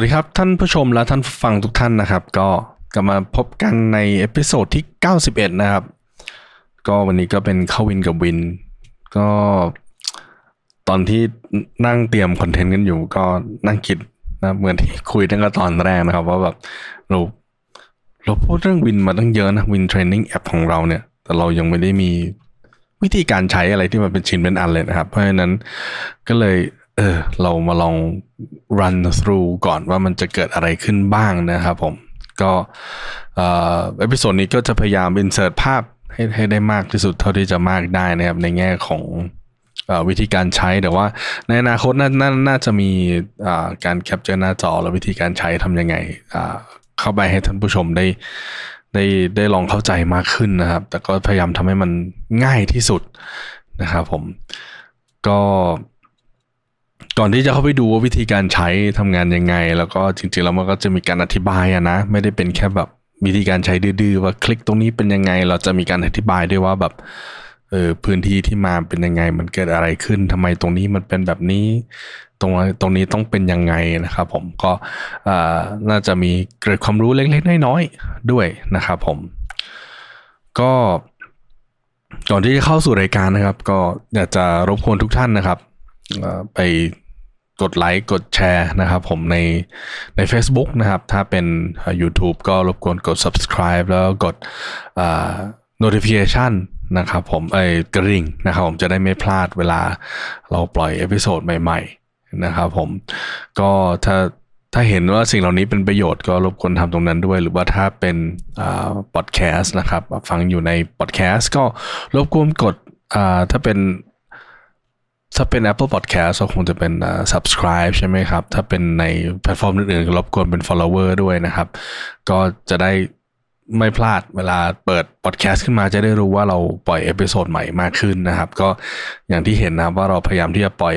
วัสดีครับ ท่านผู้ชมและท่านฟังทุกท่านนะครับ ก็กลับมาพบกันใน episode ที่ 91 นะครับ ก็วันนี้ก็เป็นเข้าวินกับ WIND ก็ตอนที่นั่งเตรียม content กันอยู่ ก็นั่งคิดนะเหมือนที่คุยตั้งแต่ตอนแรกนะครับ ว่าแบบเราเราพูดเรื่อง WIND มาตั้งเยอะนะ WIND Training แอปของเราเนี่ย แต่เรายังไม่ได้มีวิธีการใช้อะไรที่มันเป็นชิ้นเป็นอันเลยนะครับ เพราะฉะนั้นก็เลย เออ เรามาลอง run through ก่อนว่ามันจะเกิดอะไรขึ้นบ้างนะครับผม ก็ episode นี้ก็จะพยายาม insert ภาพให้ให้ได้มากที่สุดเท่าที่จะมากได้นะครับ ในแง่ของอวิธีการใช้แต่ว่าในอนาคตนานาน่าจะมีการ capture หน้าจอและวิธีการใช้ทำยังไงเข้าไปให้ท่านผู้ชมได้ได้ได้ลองเข้าใจมากขึ้นนะครับ แต่ก็พยายามทำให้มันง่ายที่สุดนะครับผมก็ ก่อนที่จะเข้าไปดูว่าวิธีการใช้ทำงานยังไง แล้วก็จริงๆแล้วมันก็จะมีการอธิบายอะนะ ไม่ได้เป็นแค่แบบวิธีการใช้ดื้อๆว่าคลิกตรงนี้เป็นยังไง เราจะมีการอธิบายด้วยว่าแบบเออพื้นที่ที่มาเป็นยังไง มันเกิดอะไรขึ้นทำไมตรงนี้มันเป็นแบบนี้ ตรงตรงนี้ต้องเป็นยังไงนะครับ ผมก็น่าจะมีเกร็ดความรู้เล็กๆน้อยๆด้วยนะครับ ผม ก็ก่อนที่จะเข้าสู่รายการนะครับ ก็อยากจะรบกวนทุกท่านนะครับ ไปกดไลค์กดแชร์นะครับผมในใน Facebook นะครับ ถ้าเป็น YouTube ก็รบกวนกด subscribe แล้วกด notification นะครับผมเอ้กระดิ่งนะครับผมจะได้ไม่พลาดเวลาเราปล่อย episode ใหม่ๆนะครับผมก็ถ้าถ้าเห็นว่าสิ่งเหล่านี้เป็นประโยชน์ก็รบกวนทำตรงนั้นด้วย หรือว่าถ้าเป็นพอ่า podcast นะครับ ฟังอยู่ใน podcast ก็รบกวนกดถ้าเป็น ถ้าเป็น Apple Podcast ก็คงจะเป็น subscribe ใช่ไหมครับ ถ้าเป็นในแพลตฟอร์มอื่นๆรบกวนเป็น follower ด้วยนะครับ ก็จะได้ไม่พลาดเวลาเปิด podcast ขึ้นมาจะได้รู้ว่าเราปล่อย episode ใหม่มากขึ้นนะครับ ก็อย่างที่เห็นนะครับว่าเราพยายามที่จะปล่อย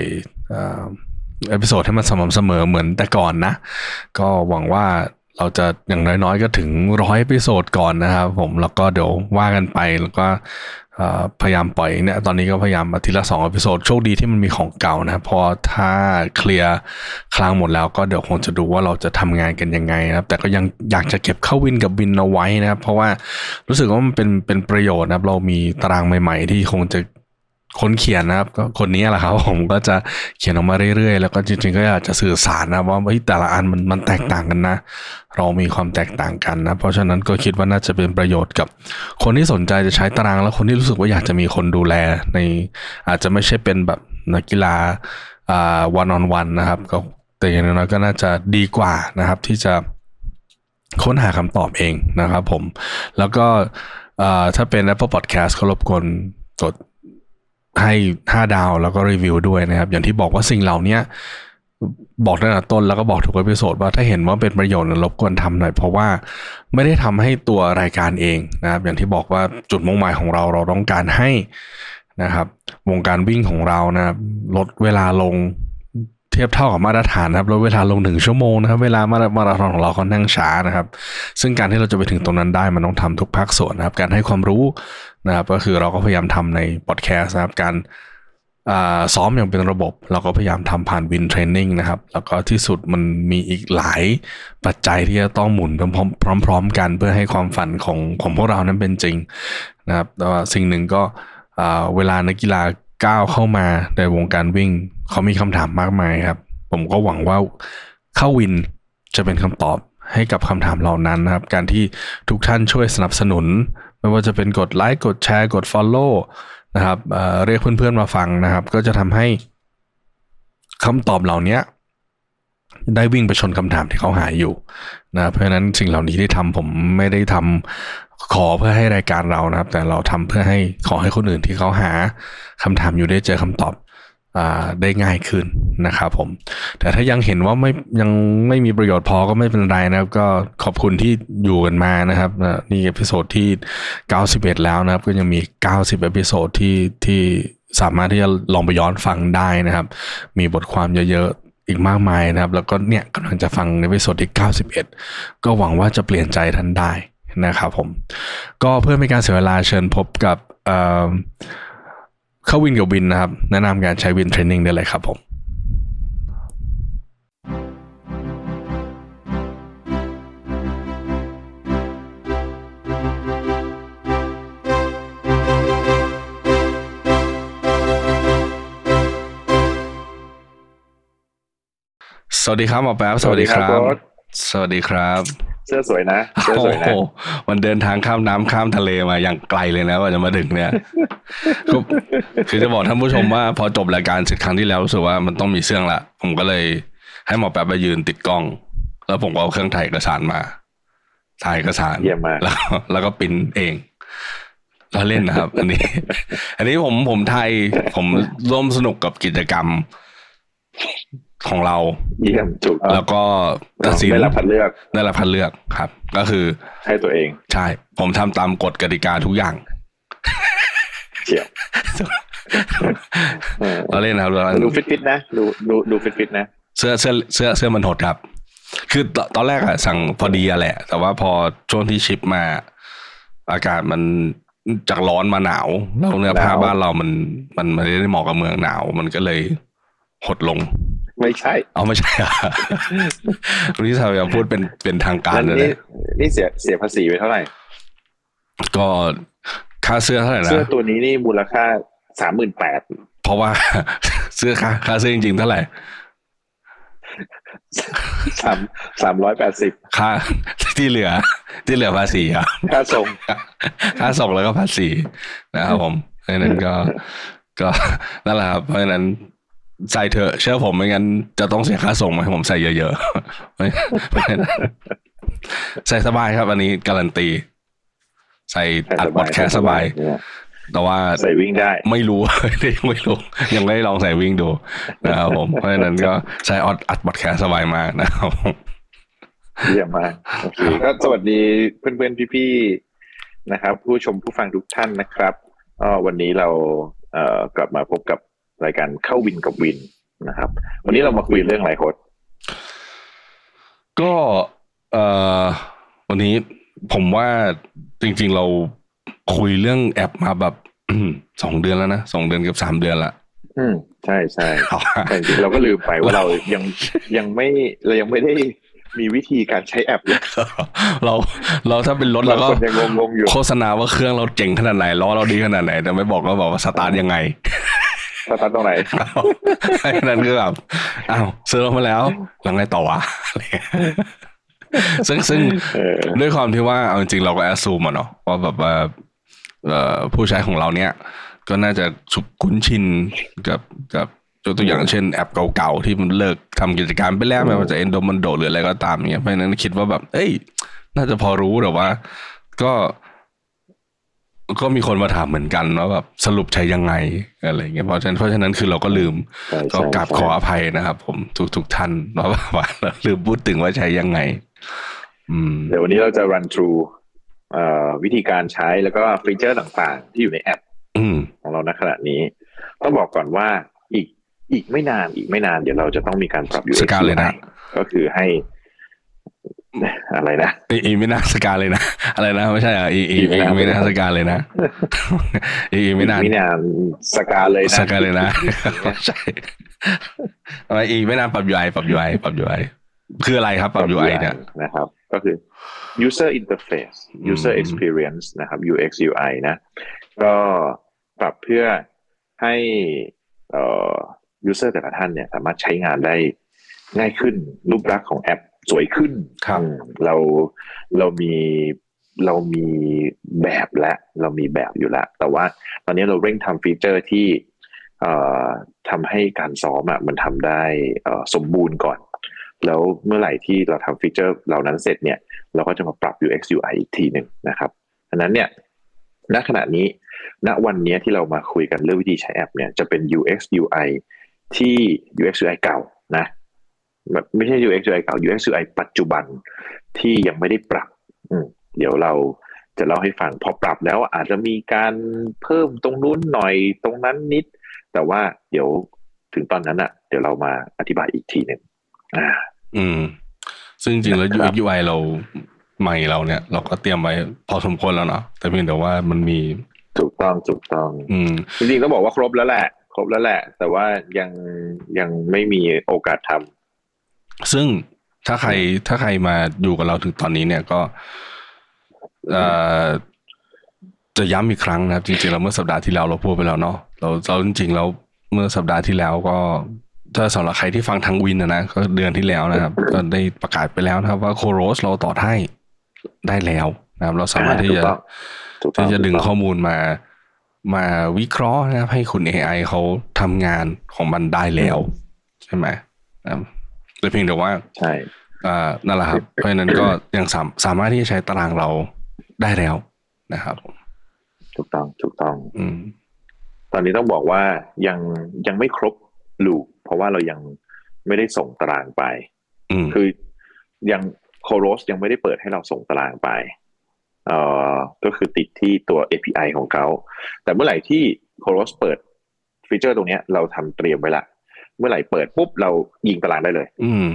episode ให้มันสม่ำเสมอเหมือนแต่ก่อนนะ ก็หวังว่าเราจะอย่างน้อยๆ ก็ถึงร้อย episode ก่อนนะครับผมแล้วก็เดี๋ยวว่ากันไปแล้วก็ พยายามปล่อยเนี่ยตอนนี้ก็พยายามอาทิตย์ละสอง episode โชคดีที่มันมีของเก่านะครับพอถ้าเคลียร์คลังหมดแล้วก็เดี๋ยวคงจะดูว่าเราจะทำงานกันยังไงนะครับ แต่ก็ยังอยากจะเก็บเข้าวินกับ WIND เอาไว้นะครับ เพราะว่ารู้สึกว่ามันเป็นเป็นประโยชน์นะครับ เรามีตารางใหม่ ๆ ที่คงจะ คนเขียนนะครับก็คนนี้แหละครับผมก็จะเขียนออกมาเรื่อยๆ แล้วก็จริงๆก็อยากจะสื่อสารนะว่าเฮ้ยแต่ละอันมันมันแตกต่างกันนะ เรามีความแตกต่างกันนะ เพราะฉะนั้นก็คิดว่าน่าจะเป็นประโยชน์กับ คนที่สนใจจะใช้ตาราง แล้วคนที่รู้สึกว่าอยากจะมีคนดูแลในอาจจะไม่ใช่เป็นแบบนักกีฬาอ่า one on one นะครับก็แต่อย่างน้อยก็น่าจะดีกว่านะครับ ที่จะค้นหาคำตอบเองนะครับผมแล้วก็ถ้าเป็น Apple Podcast ก็รบกวนกด ให้5ดาวแล้วก็รีวิวด้วยนะครับ อย่างที่บอกว่าสิ่งเหล่านี้บอกตั้งแต่ต้นแล้วก็บอกทุกเอพิโซดว่าถ้าเห็นว่าเป็นประโยชน์รบกวนทำหน่อย เพราะว่าไม่ได้ทำให้ตัวรายการเองนะครับ อย่างที่บอกว่าจุดมุ่งหมายของเราเราต้องการให้นะครับ วงการวิ่งของเรานะครับลดเวลาลง เทียบเท่ากับมาตรฐานนะครับลดเวลาลงหนึ่งชั่วโมงนะครับ เวลามารามาราธอนของเราค่อนข้างช้านะครับ ซึ่งการที่เราจะไปถึงตรงนั้นได้มันต้องทำทุกภาคส่วนนะครับ การให้ความรู้นะครับ ก็คือเราก็พยายามทำในพอดแคสต์นะครับการซ้อมอย่างเป็นระบบ เราก็พยายามทำผ่านวินเทรนนิ่งนะครับ แล้วก็ที่สุดมันมีอีกหลายปัจจัยที่จะต้องหมุนพร้อมๆกันเพื่อให้ความฝันของของพวกเรานั้นเป็นจริงนะครับแต่ว่าสิ่งหนึ่งก็เวลานักกีฬา ก้าวเข้ามาในวงการวิ่ง เขามีคำถามมากมายครับ ผมก็หวังว่าเข้าวินจะเป็นคำตอบให้กับคำถามเหล่านั้นนะครับ การที่ทุกท่านช่วยสนับสนุน ไม่ว่าจะเป็นกดไลค์กดแชร์กด Follow นะครับเเรียกเพื่อนๆมาฟังนะครับ ก็จะทำให้คำตอบเหล่านี้ ได้วิ่งไปชนคำถามที่เขาหาอยู่นะเพราะฉะนั้นสิ่งเหล่านี้ที่ทำผมไม่ได้ทำขอเพื่อให้รายการเรานะครับ แต่เราทำเพื่อให้ขอให้คนอื่นที่เขาหาคำถามอยู่ได้เจอคำตอบอ่าได้ง่ายขึ้นนะครับผม แต่ถ้ายังเห็นว่าไม่ยังไม่มีประโยชน์พอก็ไม่เป็นไรนะครับ ก็ขอบคุณที่อยู่กันมานะครับนี่ episode ที่ 91 แล้วนะครับ ก็ยังมี 90 episode ที่ที่สามารถที่จะลองไปย้อนฟังได้นะครับ มีบทความเยอะๆ อีกมากมายนะครับ แล้วก็เนี่ยกำลังจะฟังใน episode ที่ 91 ก็หวังว่าจะเปลี่ยนใจท่านได้นะครับผม ก็เพื่อไม่การเสียเวลาเชิญพบกับเข้าวินกับ WIND นะครับ แนะนำการใช้ WIND Training ได้เลยครับผม สวัสดีครับหมอแป๊บสวัสดีครับ สวัสดีครับโค้ชสวัสดีครับเสื้อสวยนะเสื้อโอ้สวยโหนะมันเดินทางข้ามน้ำข้ามทะเลมาอย่างไกลเลยนะกว่าจะมาถึงเนี่ยคือคือจะบอกท่านผู้ชมว่าพอจบรายการเสร็จครั้งที่แล้วรู้สึกว่ามันต้องมีเสื่องละผมก็เลยให้หมอแป๊บไปยืนติดกล้อง แล้วผมก็เอาเครื่องถ่ายเอกสารมาถ่ายเอกสารเยี่ยมมากแล้วแล้วก็ปริ้นเองเราเล่นนะครับ อันนี้ อันนี้ผมผมไทยผมร่วมสนุกกับกิจกรรม ของเราเยี่ยมถูกต้องแล้วก็ตัดสินได้รับคัดเลือกได้รับคัดเลือกครับ ก็คือให้ตัวเอง ใช่ ผมทำตามกฎกติกาทุกอย่างเฉียบเออเราเล่นนะครับเราดูฟิตฟิตๆนะดูดูดูฟิตฟิตๆนะเสื้อเสื้อเสื้อเสื้อมันหดครับ คือตตอนแรกอะสั่งพอดีอะแหละ แต่ว่าพอช่วงที่ ship มา อากาศมันจากร้อนมาหนาวแล้วเนื้อผ้าบ้านเรามันมันไม่ได้เหมาะกับเมืองหนาว มันก็เลยหดลง ไม่ใช่เอาไม่ใช่อะวันนี้ทำอย่างพูดเป็นเป็นทางการนั่นเลยนี่นะนี่เสียเสียภาษีไปเท่าไหร่ ก็ค่าเสื้อเท่าไหร่นะเสื้อตัวนี้นี่มูลค่าสามหมื่นแปดเพราะว่าเสื้อค่าค่าเสื้อจริงๆเท่าไหร่สามสามร้อยแปดสิบค่าที่เหลือ ที่เหลือภาษีครับค่าส่งค่าส่งแล้วก็ภาษีนะครับผมเพราะฉะนั้นก็ ก็นั่นแหละครับเพราะฉะนั้น ใส่เถอะเชื่อผมไม่งั้นจะต้องเสียค่าส่งมาให้ผมใส่เยอะๆใส่สบายครับ อันนี้การันตี ใส่อัดบอดแคสสบาย แต่ว่าใส่วิ่งได้ ไม่รู้ยังไม่รู้ยังไม่ลองใส่วิ่งดูนะครับผมเพราะฉะนั้นก็ใช้ออดอัดบอดแคสสบายมากนะครับเยี่ยมมากโอเคก็สวัสดีเพื่อนๆพี่ๆนะครับ ผู้ชมผู้ฟังทุกท่านนะครับก็วันนี้เราเอ่อกลับมาพบกับ รายการเข้าวินกับวินนะครับ วันนี้เรามาคุยเรื่องอะไรโค้ดก็เอ่อวันนี้ผมว่าจริง ๆเราคุยเรื่องแอปมาแบบสองเดือนแล้วนะสองเดือนกับสามเดือนละอืมใช่ใช่เอาว่าแต่จริงๆเราก็ลืมไปว่าเรายังยังไม่เรายังไม่ได้มีวิธีการใช้แอปเลยเราเราถ้าเป็นรถเราเราก็คนยังงงๆอยู่โฆษณาว่าเครื่องเราเจ๋งขนาดไหนล้อเราดีขนาดไหน แต่ไม่บอกก็บอกว่าสตาร์ทยังไง สตาร์ทตรงไหนไอ้นั่นคือแบบอ้าวซื้อรถมาแล้วแล้วไงต่อวะอะไรเงี้ยซึ่งซึ่งเออด้วยความที่ว่าเอาจริงๆเราก็ assume อะเนาะว่าแบบว่าเอ่อผู้ใช้ของเราเนี้ยก็น่าจะสุกคุ้นชินกับกับยกตัวอย่างเช่นแอปเก่าๆ ที่มันเลิกทำกิจการไปแล้วไม่ว่าจะเอนโดมันโดหรืออะไรก็ตามเนี้ยเพราะฉะนั้นคิดว่าแบบ เอ้ย น่าจะพอรู้แต่ว่า ก็ ก็มีคนมาถามเหมือนกันว่าแบบสรุปใช้ยังไงอะไรเงี้ยเพราะฉะนั้นเพราะฉะนั้นคือเราก็ลืมใช่ก็ใช่กราบขออภัยนะครับ ผมทุกทุกท่านว่าว่าเราลืมพูดถึงว่าใช้ยังไง อืมเดี๋ยววันนี้เราจะ run through เอ่อวิธีการใช้แล้วก็ฟีเจอร์ต่างๆ ที่อยู่ในแอปอืมของเราณขณะนี้ ต้องบอกก่อนว่าอีกอีกไม่นานอีกไม่นานเดี๋ยวเราจะต้องมีการปรับ UX สกาเลยนะก็คือให้ อะไรนะอีอีไม่น่าสกาเลยนะอะไรนะไม่ใช่อะอีอีอีไม่อีน่าไม่น่าสกาเลยนะอีอีไม่น่าไม่นานสกาเลยนะสกาเลยนะใช่ทำไมอีไม่น่าปรับ UI ปรับ UI ปรับ UI คืออะไรครับปรับ UI เนี่ยนะครับ ก็คือ user interface อืม user experience นะครับ UX UI นะ ก็ปรับเพื่อให้เอ่อ user แต่ละท่านเนี่ยสามารถใช้งานได้ง่ายขึ้นรูปลักษณ์ของแอป สวยขึ้นครับอืมเราเรามีเรามีแบบและเรามีแบบอยู่แล้ว แต่ว่าตอนนี้เราเร่งทำฟีเจอร์ที่เอ่อทำให้การซ้อมอะมันทำได้เอ่อสมบูรณ์ก่อน แล้วเมื่อไหร่ที่เราทำฟีเจอร์เหล่านั้นเสร็จเนี่ย เราก็จะมาปรับ UX UI อีกทีหนึ่งนะครับอันนั้นเนี่ยณขณะนี้ณวันนี้ที่เรามาคุยกันเรื่องวิธีใช้แอปเนี่ยจะเป็น UX UI ที่ UX UI เก่านะแบบ ไม่ใช่ UX UI เก่า UX UI ปัจจุบันที่ยังไม่ได้ปรับอืมเดี๋ยวเราจะเล่าให้ฟังพอปรับแล้วอาจจะมีการเพิ่มตรงนู้นหน่อยตรงนั้นนิด แต่ว่าเดี๋ยวถึงตอนนั้นอะเดี๋ยวเรามาอธิบายอีกทีหนึ่งอ่า อืม ซึ่งจริงๆแล้วครับ UX UI เราใหม่เราเนี่ย เราก็เตรียมไว้พอสมควรแล้วเนาะแต่เพียงแต่ว่ามันมีถูกต้องถูกต้อง อืมจริงๆต้องบอกว่าครบแล้วแหละ ครบแล้วแหละ แต่ว่ายังยังไม่มีโอกาสทำ ซึ่งถ้าใครถ้าใครมาอยู่กับเราถึงตอนนี้เนี่ยก็เอ่อจะย้ำอีกครั้งนะครับ จริงๆแล้วเมื่อสัปดาห์ที่แล้วเราพูดไปแล้วเนาะเราเราจริงๆแล้วเมื่อสัปดาห์ที่แล้วก็ถ้าสำหรับใครที่ฟังทางวินนะนะก็เดือนที่แล้วนะครับก็ได้ประกาศไปแล้วนะครับ ว่าโคโรสเราต่อให้ได้แล้วนะครับ เราสามารถที่ถูจะกต้องถูกต้องที่จะดึงถูกต้องข้อมูลมามาวิเคราะห์นะครับ ให้คุณ AI เขาทำงานของมันได้แล้ว ใช่ไหมนะครับ แต่เพียงแต่ว่าใช่อ่านั่นแหละครับ เพราะฉะนั้นก็ยังสามสามารถที่จะใช้ตารางเราได้แล้วนะครับผมถูกต้องถูกต้องอืมตอนนี้ต้องบอกว่ายังยังไม่ครบลูปเพราะว่าเรายังไม่ได้ส่งตารางไปอืมคือยังโคโรสยังไม่ได้เปิดให้เราส่งตารางไปเอ่อก็คือติดที่ตัว API ของเขา แต่เมื่อไหร่ที่โคโรสเปิดฟีเจอร์ตรงเนี้ยเราทำเตรียมไว้ละ เมื่อไหร่เปิดปุ๊บเรายิงตารางได้เลย อืม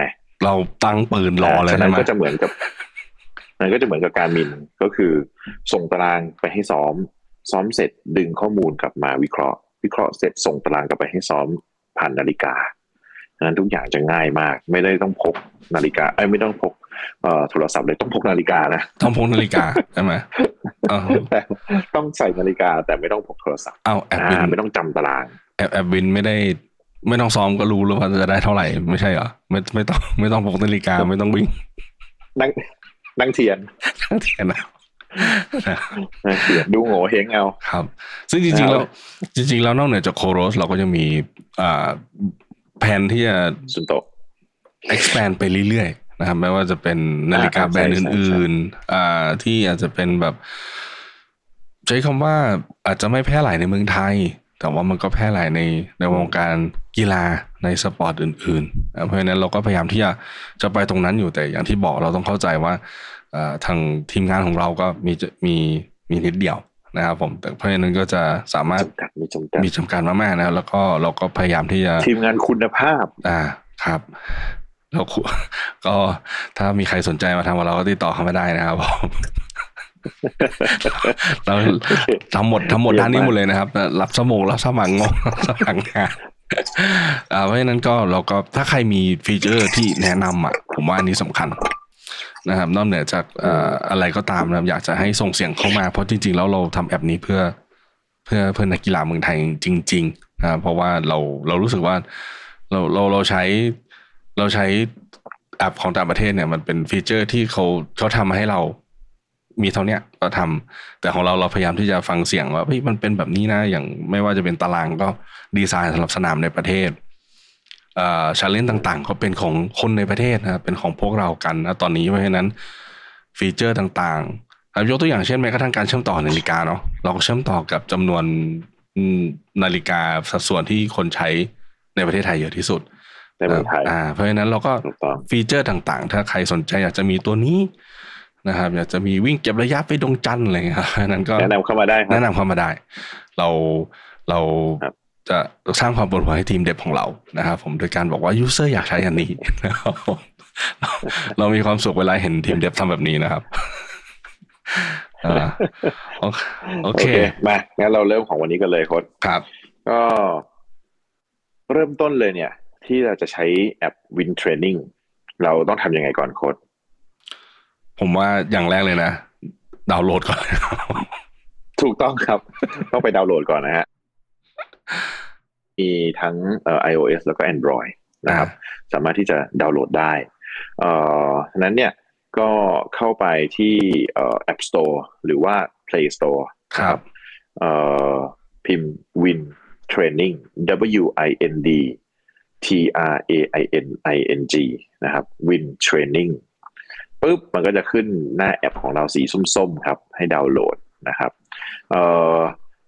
นะเราตั้งปืนรอเลยฉะใช่นั้นไหมก็จะเหมือนกับมันก็จะเหมือนกับการมินก็คือ ส่งตารางไปให้ซ้อม ซ้อมเสร็จดึงข้อมูลกลับมาวิเคราะห์ วิเคราะห์เสร็จส่งตารางกลับไปให้ซ้อมผ่านนาฬิกาฉะนั้นทุกอย่างจะง่ายมาก ไม่ได้ต้องพกนาฬิกาไอ้ยไม่ต้องพกเอ่อโทรศัพท์เลยต้องพกนาฬิกานะต้องพกนาฬิกาใช่ไหมเอาแต่ต้องใส่นาฬิกาแต่ไม่ต้องพกโทรศัพท์เอาแอปอ่าวินไม่ต้องจำตารางแอปแอปวินไม่ได้ ไม่ต้องซ้อมก็รู้แล้วว่าจะได้เท่าไหร่ ไม่ใช่เหรอไม่ไม่ต้องไม่ต้องพกนาฬิกาไม่ต้องวิ่ง นั่งนั่งเทียนทั้งเทียนนะนั่งเทียนดูโง่เฮงเอาครับ ซึ่งจริงๆแล้วจริง ๆ แล้วนอกเหนือจากโคโรส เราก็ยังมีอ่าแผนที่จะสุนโตะ expand ไปเรื่อยๆนะครับไม่ว่าจะเป็นนาฬิกาอ่าแบรนด์ใช่ใช่อื่นๆอ่าที่อาจจะเป็นแบบ ใช้คำว่าอาจจะไม่แพร่หลายในเมืองไทย แต่ว่ามันก็แพร่หลายในในวงการกีฬาในสปอร์ตอื่นๆนะเพราะฉะนั้นเราก็พยายามที่จะจะไปตรงนั้นอยู่แต่อย่างที่บอกเราต้องเข้าใจว่าอ่าทางทีมงานของเราก็มีจะมีมีนิดเดียวนะครับผมแต่เพราะฉะนั้นก็จะสามารถจำกัดมีจำกัดมีจำกัดมากๆนะแล้วก็เราก็พยายามที่จะทีมงานคุณภาพ อ่าครับแล้วก็ถ้ามีใครสนใจมาทำกับเราก็ติดต่อเข้ามาได้นะครับผม เราทำหมดทำหมดเยี่ยมด้านนี้มากหมดเลยนะครับรับสมองรับสมัครงงรับสมัครงานอ่าเพราะฉะนั้นก็เราก็ถ้าใครมีฟีเจอร์ที่แนะนำอะผมว่าอันนี้สำคัญนะครับนอกเหนือจากเอ่ออะไรก็ตามนะครับอยากจะให้ส่งเสียงเข้ามาเพราะจริง ๆ แล้วเราทำแอปนี้เพื่อ เพื่อเพื่อนักกีฬาเมืองไทยจริงๆนะครับเพราะว่าเราเรารู้สึกว่าเราเราเราใช้เราใช้แอปของต่างประเทศเนี่ยมันเป็น feature ที่เขาเขาทำมาให้เรา มีเท่าเนี้ยก็ทำแต่ของเราเราพยายามที่จะฟังเสียงว่าเฮ้ยมันเป็นแบบนี้นะอย่างไม่ว่าจะเป็นตารางก็ดีไซน์สำหรับสนามในประเทศเอ่อ challenge ต่างๆ ก็เป็นของคนในประเทศนะครับเป็นของพวกเรากันนะตอนนี้เพราะฉะนั้นfeature ต่างๆครับยกตัวอย่างเช่นแม้กระทั่งการเชื่อมต่อนาฬิกาเนาะเราก็เชื่อมต่อกับจำนวนอืมนาฬิกาสัดส่วนที่คนใช้ในประเทศไทยเยอะที่สุดในเมืองไทยอ่าเพราะฉะนั้นเราก็ถูกต้อง feature ต่างๆ ถ้าใครสนใจอยากจะมีตัวนี้ นะครับอยากจะมีวิ่งเก็บระยะไปดวงจันทร์อะไรเงี้ยครับเพราะฉะนั้นก็แนะนำเข้ามาได้ครับแนะนำเข้ามาได้ เราเราครับจะสร้างความปวดหัวให้ทีม dev ของเรานะครับผมโดยการบอกว่า user อยากใช้อันนี้นะครับผมเราเรามีความสุขเวลาเห็นทีมเด็บทำแบบนี้นะครับอ่าโอเคโอเค มางั้นเราเริ่มของวันนี้กันเลยโค้ดครับ ก็เริ่มต้นเลยเนี่ย ที่เราจะใช้แอป Win Training เราต้องทำยังไงก่อนโค้ด ผมว่าอย่างแรกเลยนะ ดาวน์โหลดก่อน ถูกต้องครับ ต้องไปดาวน์โหลดก่อนนะฮะ มีทั้งเอ่อ iOS แล้วก็ Android นะครับ สามารถที่จะดาวน์โหลดได้ เอ่อฉะนั้นเนี่ยก็เข้าไปที่เอ่อ App Store หรือว่า Play Store ครับเอ่อพิมพ์ Win Training W I N D T R A I N I N G นะครับ Win Training ปุ๊บมันก็จะขึ้นหน้าแอปของเราสีส้มๆครับให้ดาวน์โหลดนะครับเอ่อ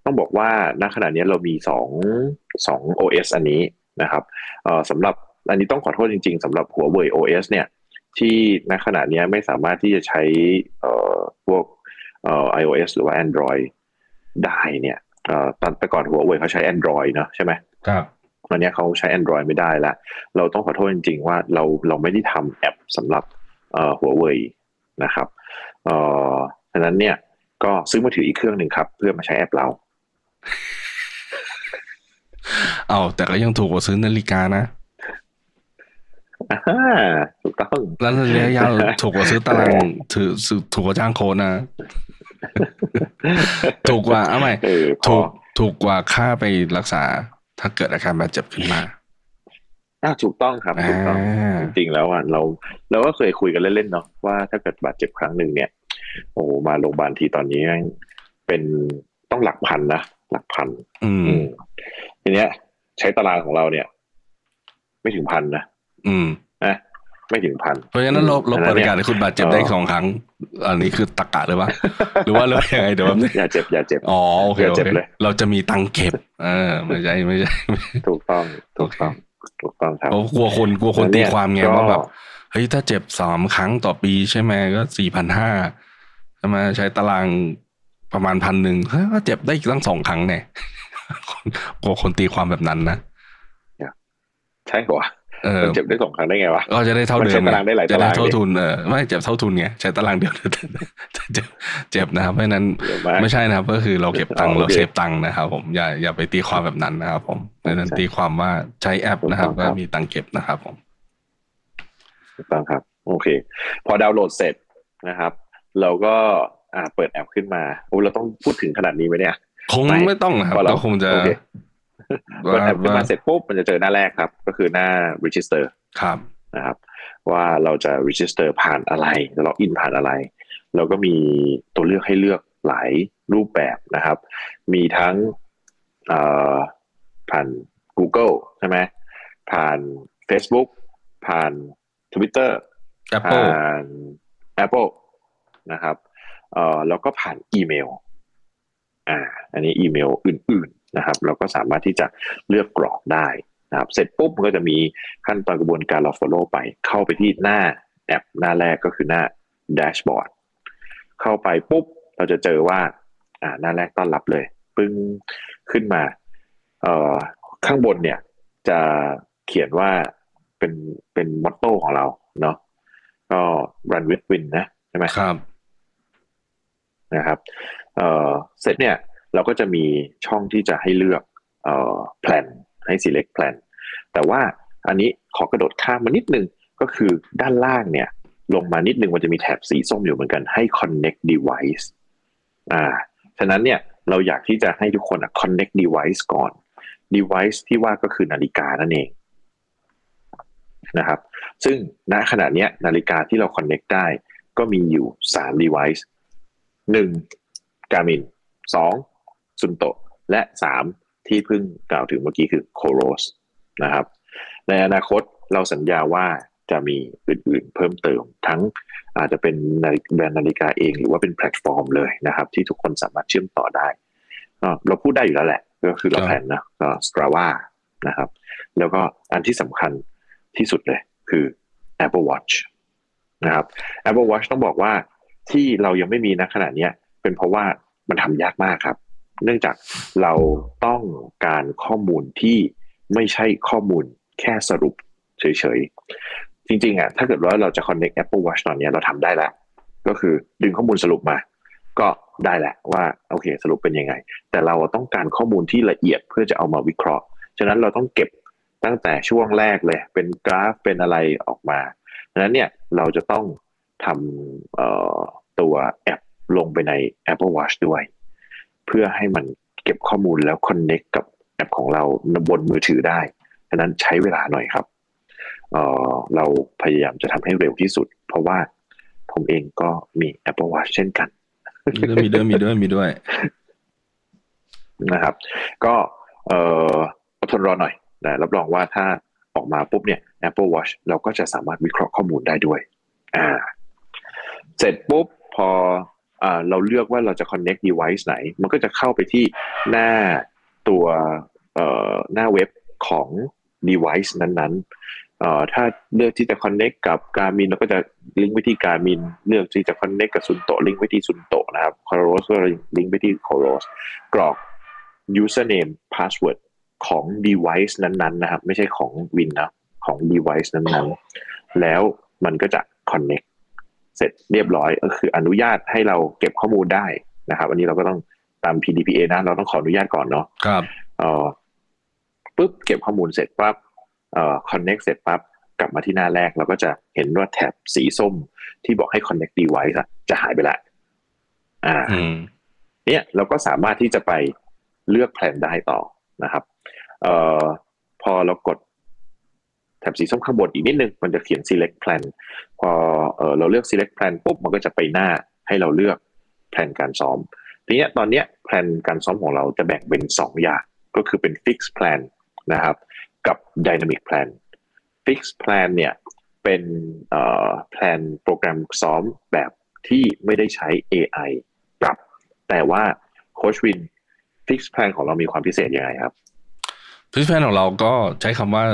ต้องบอกว่าณขณะนี้เรามีสองสอง OS อันนี้นะครับเอ่อสำหรับอันนี้ต้องขอโทษจริงๆสำหรับหัวเว่ย OS เนี่ยที่ณขณะนี้ไม่สามารถที่จะใช้เอ่อพวกเอ่อ iOS หรือว่า Android ได้เนี่ยเอ่อตอนแต่ก่อนหัวเว่ยเขาใช้ Android เนอะใช่ไหมครับวันนี้เขาใช้ Android ไม่ได้แล้วเราต้องขอโทษจริงๆว่าเราเราไม่ได้ทำแอปสำหรับเอ่อ หัวเว่ยนะครับเอ่อฉะนั้นเนี่ยก็ซื้อมือถืออีกเครื่องหนึ่งครับ เพื่อมาใช้แอปเรา เอาแต่ก็ยังถูกกว่าซื้อนาฬิกานะอ่าถูกต้องแล้วระยะยาวถูกกว่าซื้อตารางถือซื้อถูกกว่าจ้างโค้ดนะถูกกว่าเอาใหม่เออพอถูกถูกกว่าค่าไปรักษาถ้าเกิดอาการบาดเจ็บขึ้นมา อ่าถูกต้องครับถูกต้องอ่าจริงๆแล้วอะเราเราก็เคยคุยกันเล่นๆเนาะว่าถ้าเกิดบาดเจ็บครั้งหนึ่งเนี่ย โอ้มาโรงพยาบาลทีตอนนี้แม่งเป็นต้องหลักพันนะหลักพันอืมอืมทีเนี้ย ใช้ตารางของเราเนี่ย ไม่ถึงพันนะอืมนะไม่ถึงพัน เพราะฉะนั้นเราเราอันเปินั้ดนโอกาสเนี่ยให้คุณบาดเจ็บได้สองครั้ง อันนี้คือตะกะหรือว่าหรือว่าเรายังไงเดี๋ยวแป๊บนึงอย่าเจ็บอย่าเจ็บอ๋อโอเคอย่าโอเจ็บเคเลยเราจะมีตังค์เก็บ เออไม่ใช่ไม่ใช่ถูกต้องถูกต้อง ถูกต้องครับโอ้กลัวคนกลัวคนแล้วเนี่ตียความไงก็ว่าแบบเฮ้ยถ้าเจ็บสามครั้งต่อปีใช่ไหมก็สี่พันห้าใช่ไหมใช้ตารางประมาณพันหนึ่งก็เจ็บได้อีกตั้งสองครั้งเนี่ยคนกลัวคนตีความแบบนั้นนะใช่เหรอเออ มันเจ็บได้สองครั้งได้ไงวะก็จะได้เท่ามันเดิใช้มตารางได้หลายจะได้ตารางเท่าดิทุนเออไม่เจ็บเท่าทุนไงใช้ตารางเดียวเจ็บเจ็บนะครับเพราะฉะนั้นเดี๋ยวมาไม่ใช่นะครับ ก็คือเราเก็บตังค์อ๋อโอเคเราเซฟตังค์นะครับ ผมอย่าอย่าไปตีความแบบนั้นนะครับ ผมเพราะฉะนั้นใช่ตีความว่าใช้แอปนะครับถูกต้ก็องครับมีตังค์เก็บนะครับ ผมถูกต้องครับ โอเค พอดาวน์โหลดเสร็จนะครับ เราก็อ่าเปิดแอปขึ้นมาโอ้เราต้องพูดถึงขนาดนี้ไหมเนี่ยคงไม่ไม่ต้องนะครับพอเราเราคงจะโอ เคเปิดว่าแอปขึ้นมาว่าเสร็จปุ๊บมันจะเจอหน้าแรกครับ ก็คือหน้า register ครับนะครับ ว่าเราจะ register ผ่านอะไรจะล็อกอินผ่านอะไร เราก็มีตัวเลือกให้เลือกหลายรูปแบบนะครับ มีทั้งเอ่อผ่าน Google ใช่ไหมผ่าน Facebook ผ่าน Twitter Apple ผ่าน Apple นะครับเอ่อแล้วก็ผ่านอีเมล อ่าอันนี้อีเมลอื่นๆนะครับ เราก็สามารถที่จะเลือกกรอกได้นะครับเสร็จปุ๊บมันก็จะมีขั้นตอนกระบวนการเรา follow ไป เข้าไปที่หน้าแอปหน้าแรกก็คือหน้าแดชบอร์ดเข้าไปปุ๊บ เราจะเจอว่า อ่าหน้าแรกต้อนรับเลย ปึ้งขึ้นมา เอ่อข้างบนเนี่ย จะเขียนว่าเป็นเป็นมอตโต้ของเราเนาะก็ run with win นะใช่ไหมครับ นะครับเอ่อเสร็จเนี่ยเราก็จะมีช่องที่จะให้เลือกเอ่อ plan ให้ select plan แต่ว่าอันนี้ขอกระโดดข้ามมานิดนึงก็คือด้านล่างเนี่ยลงมานิดนึงมันจะมีแถบสีส้มอยู่เหมือนกันให้ connect device อ่า ฉะนั้นเนี่ยเราอยากที่จะให้ทุกคนอะ connect device ก่อน device ที่ว่าก็คือนาฬิกานั่นเองนะครับ ซึ่งณขณะเนี้ยนาฬิกาที่เรา connect ได้ก็มีอยู่ 3 device หนึ่งการมินสองซุนโตและสามที่เพิ่งกล่าวถึงเมื่อกี้คือโคโรสนะครับ ในอนาคตเราสัญญาว่าจะมีอื่นๆเพิ่มเติม ทั้งอาจจะเป็นนาฬิแบรนด์นาฬิกาเอง หรือว่าเป็นแพลตฟอร์มเลยนะครับ ที่ทุกคนสามารถเชื่อมต่อได้ก็เราพูดได้อยู่แล้วแหละ ก็คือเราครับแผนนะก็ Strava นะครับ แล้วก็อันที่สำคัญที่สุดเลยคือ Apple Watch นะครับ Apple Watch ต้องบอกว่า ที่เรายังไม่มีณขณะเนี้ย เป็นเพราะว่ามันทำยากมากครับ เนื่องจากเราต้องการข้อมูลที่ไม่ใช่ข้อมูลแค่สรุปเฉยๆ จริงๆอะถ้าเกิดว่าเราจะ connect Apple Watch ตอนนี้เราทำได้แล้ว ก็คือดึงข้อมูลสรุปมา ก็ได้แหละว่าโอเคสรุปเป็นยังไง แต่เราต้องการข้อมูลที่ละเอียดเพื่อจะเอามาวิเคราะห์ ฉะนั้นเราต้องเก็บตั้งแต่ช่วงแรกเลย เป็นกราฟเป็นอะไรออกมาฉะนั้นเนี่ยเราจะต้อง ทำเอ่อตัวแอปลงไปใน Apple Watch ด้วย เพื่อให้มันเก็บข้อมูลแล้ว connect กับแอปของเราบนมือถือได้ฉะนั้นใช้เวลาหน่อยครับเอ่อเราพยายามจะทำให้เร็วที่สุด เพราะว่าผมเองก็มี Apple Watch เช่นกัน มีด้วยมีด้วยมีด้วยนะครับ ก็เอ่ออดทนรอหน่อยนะรับรองว่าถ้าออกมาปุ๊บเนี่ย Apple Watch เราก็จะสามารถวิเคราะห์ข้อมูลได้ด้วย อ่า เสร็จปุ๊บพออเราเลือกว่าเราจะ connect device ไหน มันก็จะเข้าไปที่หน้าตัวหน้าเว็บของ device นั้นๆ ถ้าเลือกที่จะ connect กับ Garmin เราก็จะลิงก์ไปที่ Garmin เลือกที่จะ connect กับ Sunto ลิงก์ไปที่ Sunto นะครับ Coros ก็ลิงก์ไปที่ Coros กรอก username password ของ device นั้นๆ นะครับ ไม่ใช่ของ Win นะ ของ device นั้นๆ แล้วมันก็จะ connect เสร็จเรียบร้อยก็คืออนุญาตให้เราเก็บข้อมูลได้นะครับอันนี้เราก็ต้องตาม PDPA นะเราต้องขออนุญาตก่อนเนาะครับเอ่อปุ๊บเก็บข้อมูลเสร็จปั๊บเอ่อ connect เสร็จปั๊บกลับมาที่หน้าแรกเราก็จะเห็นว่าแท็บสีส้มที่บอกให้ connect device อะจะหายไปละอ่าอืมเนี่ยเราก็สามารถที่จะไปเลือกแพลนได้ต่อนะครับเอ่อพอเรากด แถบสีส้มข้างบนอีกนิดนึง มันจะเขียน select plan พอเออเราเลือก select plan ปุ๊บมันก็จะไปหน้าให้เราเลือกแพลนการซ้อม ทีนี้ตอนนี้แพลนการซ้อมของเราจะแบ่งเป็น 2 อย่าง ก็คือเป็น fixed plan นะครับ กับ dynamic plan fixed plan เนี่ยเป็นเอ่อแพลนโปรแกรมซ้อมแบบที่ไม่ได้ใช้ AI ปรับ แต่ว่าโคชวิน fixed plan ของเรามีความพิเศษยังไงครับ พิเศษของเราก็ใช้คำว่า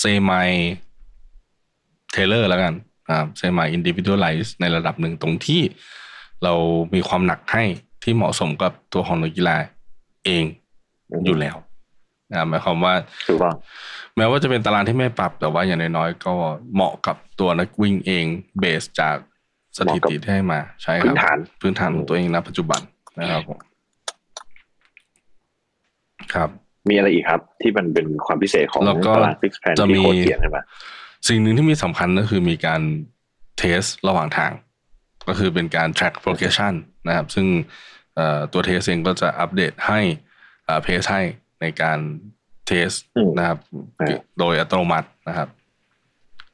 semi tailor แล้วกันครับ semi individualize ในระดับหนึ่งตรงที่เรามีความหนักให้ที่เหมาะสมกับตัวของนักกีฬาเองอืมอยู่แล้วนะหมายความว่าถูกต้องแม้ว่าจะเป็นตารางที่ไม่ปรับแต่ว่าอย่างน้อยๆก็เหมาะกับตัวนักวิ่งเองเบสจากสถิติที่ให้มา ใช่ครับพื้นฐานพื้นฐานของตัวเองณปัจจุบันนะครับผมครับ มีอะไรอีกครับ ที่มันเป็นความพิเศษของแล้วก็ตาราง fixed plan จะที่มีโค้ชเขียนใช่ไหมสิ่งหนึ่งที่มีสำคัญก็คือมีการเทสระหว่างทาง ก็คือเป็นการ track progression นะครับ ซึ่งเอ่อตัวเทสเองก็จะอัปเดตให้เพสให้ในการเทสอืมนะครับ โดยอัตโนมัตินะครับ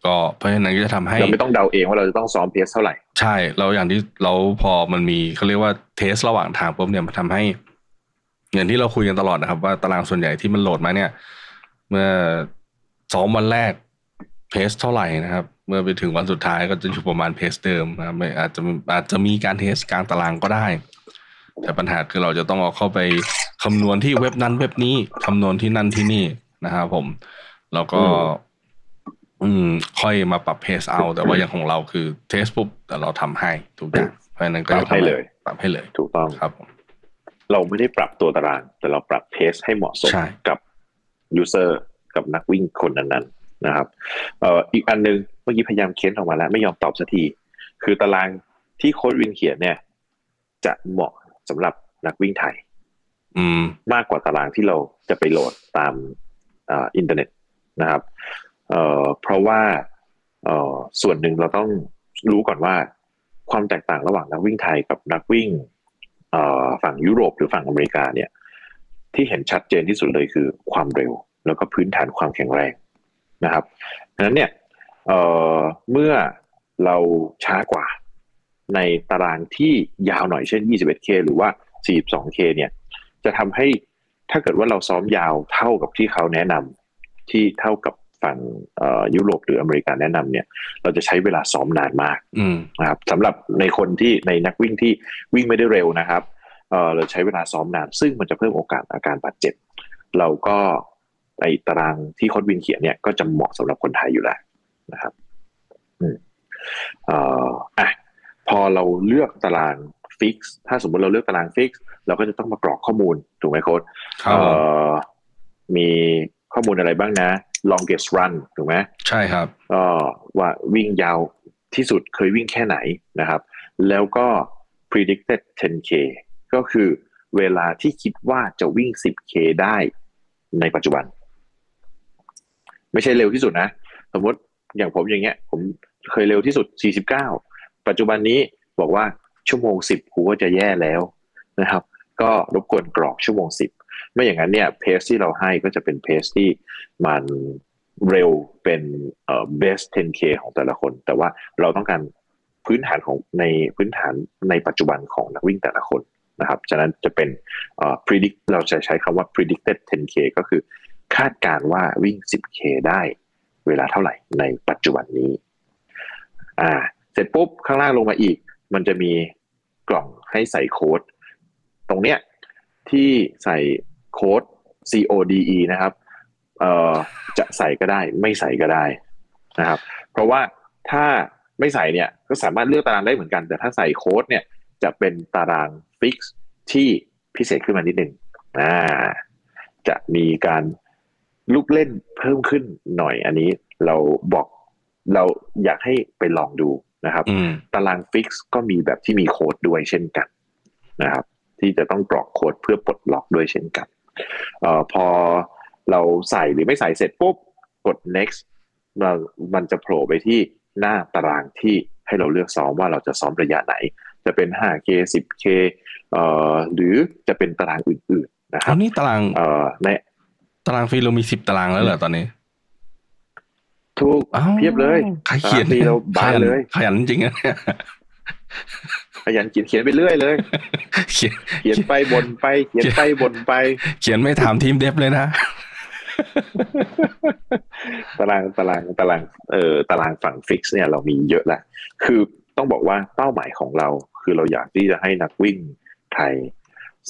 ก็เพราะฉะนั้นก็จะทำให้เราไม่ต้องเดาเองว่าเราจะต้องซ้อมเพสเท่าไหร่ ใช่แล้วอย่างที่เราพอมันมีเขาเรียกว่าเทสระหว่างทางปุ๊บเนี่ยมันทำให้ อย่างที่เราคุยกันตลอดนะครับ ว่าตารางส่วนใหญ่ที่มันโหลดมาเนี่ย เมื่อสองวันแรกเพสเท่าไหร่นะครับ เมื่อไปถึงวันสุดท้ายก็จะอยู่ประมาณเพสเดิมนะครับไม่อาจจะอาจจะมีการเทสกลางตารางก็ได้ แต่ปัญหาคือเราจะต้องเอาเข้าไปคำนวณที่เว็บนั้นเว็บนี้คำนวณที่นั่นที่นี่นะครับผม แล้วก็ อืม ค่อยมาปรับเพสเอา แต่ว่าอย่างของเราคือเทสปุ๊บแต่เราทำให้ทุกอย่างเพราะฉะนั้นก็ปรับให้เลย ปรับให้เลย ถูกต้องครับผม เราไม่ได้ปรับตัวตาราง แต่เราปรับเพสให้เหมาะสมใช่กับuser กับนักวิ่งคนนั้นๆนะครับเอ่ออีกอันหนึ่งเมื่อกี้พยายามเค้นออกมาแล้ว ไม่ยอมตอบสักที คือตารางที่โค้ชวินเขียนเนี่ย จะเหมาะสำหรับนักวิ่งไทยอืมมากกว่าตารางที่เราจะไปโหลดตามอ่าอินเทอร์เน็ตนะครับเอ่อเพราะว่าเอ่อส่วนหนึ่งเราต้องรู้ก่อนว่าความแตกต่างระหว่างนักวิ่งไทยกับนักวิ่งเอ่อ ฝั่งยุโรปหรือฝั่งอเมริกาเนี่ยที่เห็นชัดเจนที่สุดเลยคือความเร็ว แล้วก็พื้นฐานความแข็งแรงนะครับดังนั้นเนี่ยเเมื่อเราช้ากว่าในตารางที่ยาวหน่อยเช่น 21K หรือว่า 42K เนี่ยจะทำให้ถ้าเกิดว่าเราซ้อมยาวเท่ากับที่เขาแนะนำที่เท่ากับ ฝั่งเอ่อยุโรปหรืออเมริกาแนะนำเนี่ย เราจะใช้เวลาซ้อมนานมากอืมนะครับสำหรับในคนที่ในนักวิ่งที่วิ่งไม่ได้เร็วนะครับเอ่อเราใช้เวลาซ้อมนาน ซึ่งมันจะเพิ่มโอกาสอาการบาดเจ็บ เราก็ในตารางที่โค้ดวินเขียนเนี่ยก็จะเหมาะสำหรับคนไทยอยู่แล้วนะครับอืมเอ่ออะพอเราเลือกตารางฟิกซ์ถ้าสมมติเราเลือกตารางฟิกซ์เราก็จะต้องมากรอกข้อมูลถูกไหมโค้ดครับเอ่ผมอมีข้อมูลอะไรบ้างนะ longest run ถูกไหมใช่ครับก็ว่าวิ่งยาวที่สุดเคยวิ่งแค่ไหนนะครับ แล้วก็ predicted 10k ก็คือเวลาที่คิดว่าจะวิ่ง 10k ได้ในปัจจุบัน ไม่ใช่เร็วที่สุดนะ สมมติอย่างผมอย่างเงี้ย ผมเคยเร็วที่สุด 49 ปัจจุบันนี้บอกว่าชั่วโมง 10กูก็จะแย่แล้วนะครับ ก็รบกวนกรอกชั่วโมง 10 ไม่อย่างนั้นเนี่ยเพสที่เราให้ก็จะเป็นเพสที่มันเร็วเป็นเอ่อ best 10k ของแต่ละคน แต่ว่าเราต้องการพื้นฐานของในพื้นฐานในปัจจุบันของนักวิ่งแต่ละคนนะครับ ฉะนั้นจะเป็นเอ่อ predict เราจะใช้คำว่า predicted 10k ก็คือคาดการณ์ว่าวิ่ง 10k ได้เวลาเท่าไหร่ในปัจจุบันนี้ อ่า เสร็จปุ๊บข้างล่างลงมาอีก มันจะมีกล่องให้ใส่โค้ด ตรงเนี้ยที่ใส่ โค้ด CODE นะครับเอ่อจะใส่ก็ได้ไม่ใส่ก็ได้นะครับ เพราะว่าถ้าไม่ใส่เนี่ยก็สามารถเลือกตารางได้เหมือนกัน แต่ถ้าใส่โค้ดเนี่ยจะเป็นตารางฟิกซ์ที่พิเศษขึ้นมานิดนึงอ่าจะมีการลูกเล่นเพิ่มขึ้นหน่อยอันนี้เราบอกเราอยากให้ไปลองดูนะครับอืมตารางฟิกซ์ก็มีแบบที่มีโค้ดด้วยเช่นกันนะครับ ที่จะต้องกรอกโค้ดเพื่อปลดล็อกด้วยเช่นกันเอ่อพอเราใส่หรือไม่ใส่เสร็จปุ๊บกด next เรามันจะโผล่ไปที่หน้าตารางที่ให้เราเลือกซ้อมว่าเราจะซ้อมระยะไหน จะเป็น 5K 10K เอ่อหรือจะเป็นตารางอื่นๆนะคอัรับนนี้ตารางเอ่อในตารางฟรีเรามีสิบตารางแล้วเหรอตอนนี้ทุกอ้าวเพียบเลยใครเขียนตารางฟรีเราบานเลย ขยันจริงอะเนี่ย ขยันเขียนเขียนไปเรื่อยเลย เขียนเขียนไปบนไป เขียนไปบนไป เขียนไม่ถามทีมเดฟเลยนะตารางตารางตารางเอ่อตารางฝั่งฟิกซ์เนี่ยเรามีเยอะแหละคือต้องบอกว่าเป้าหมายของเรา คือเราอยากที่จะให้นักวิ่งไทย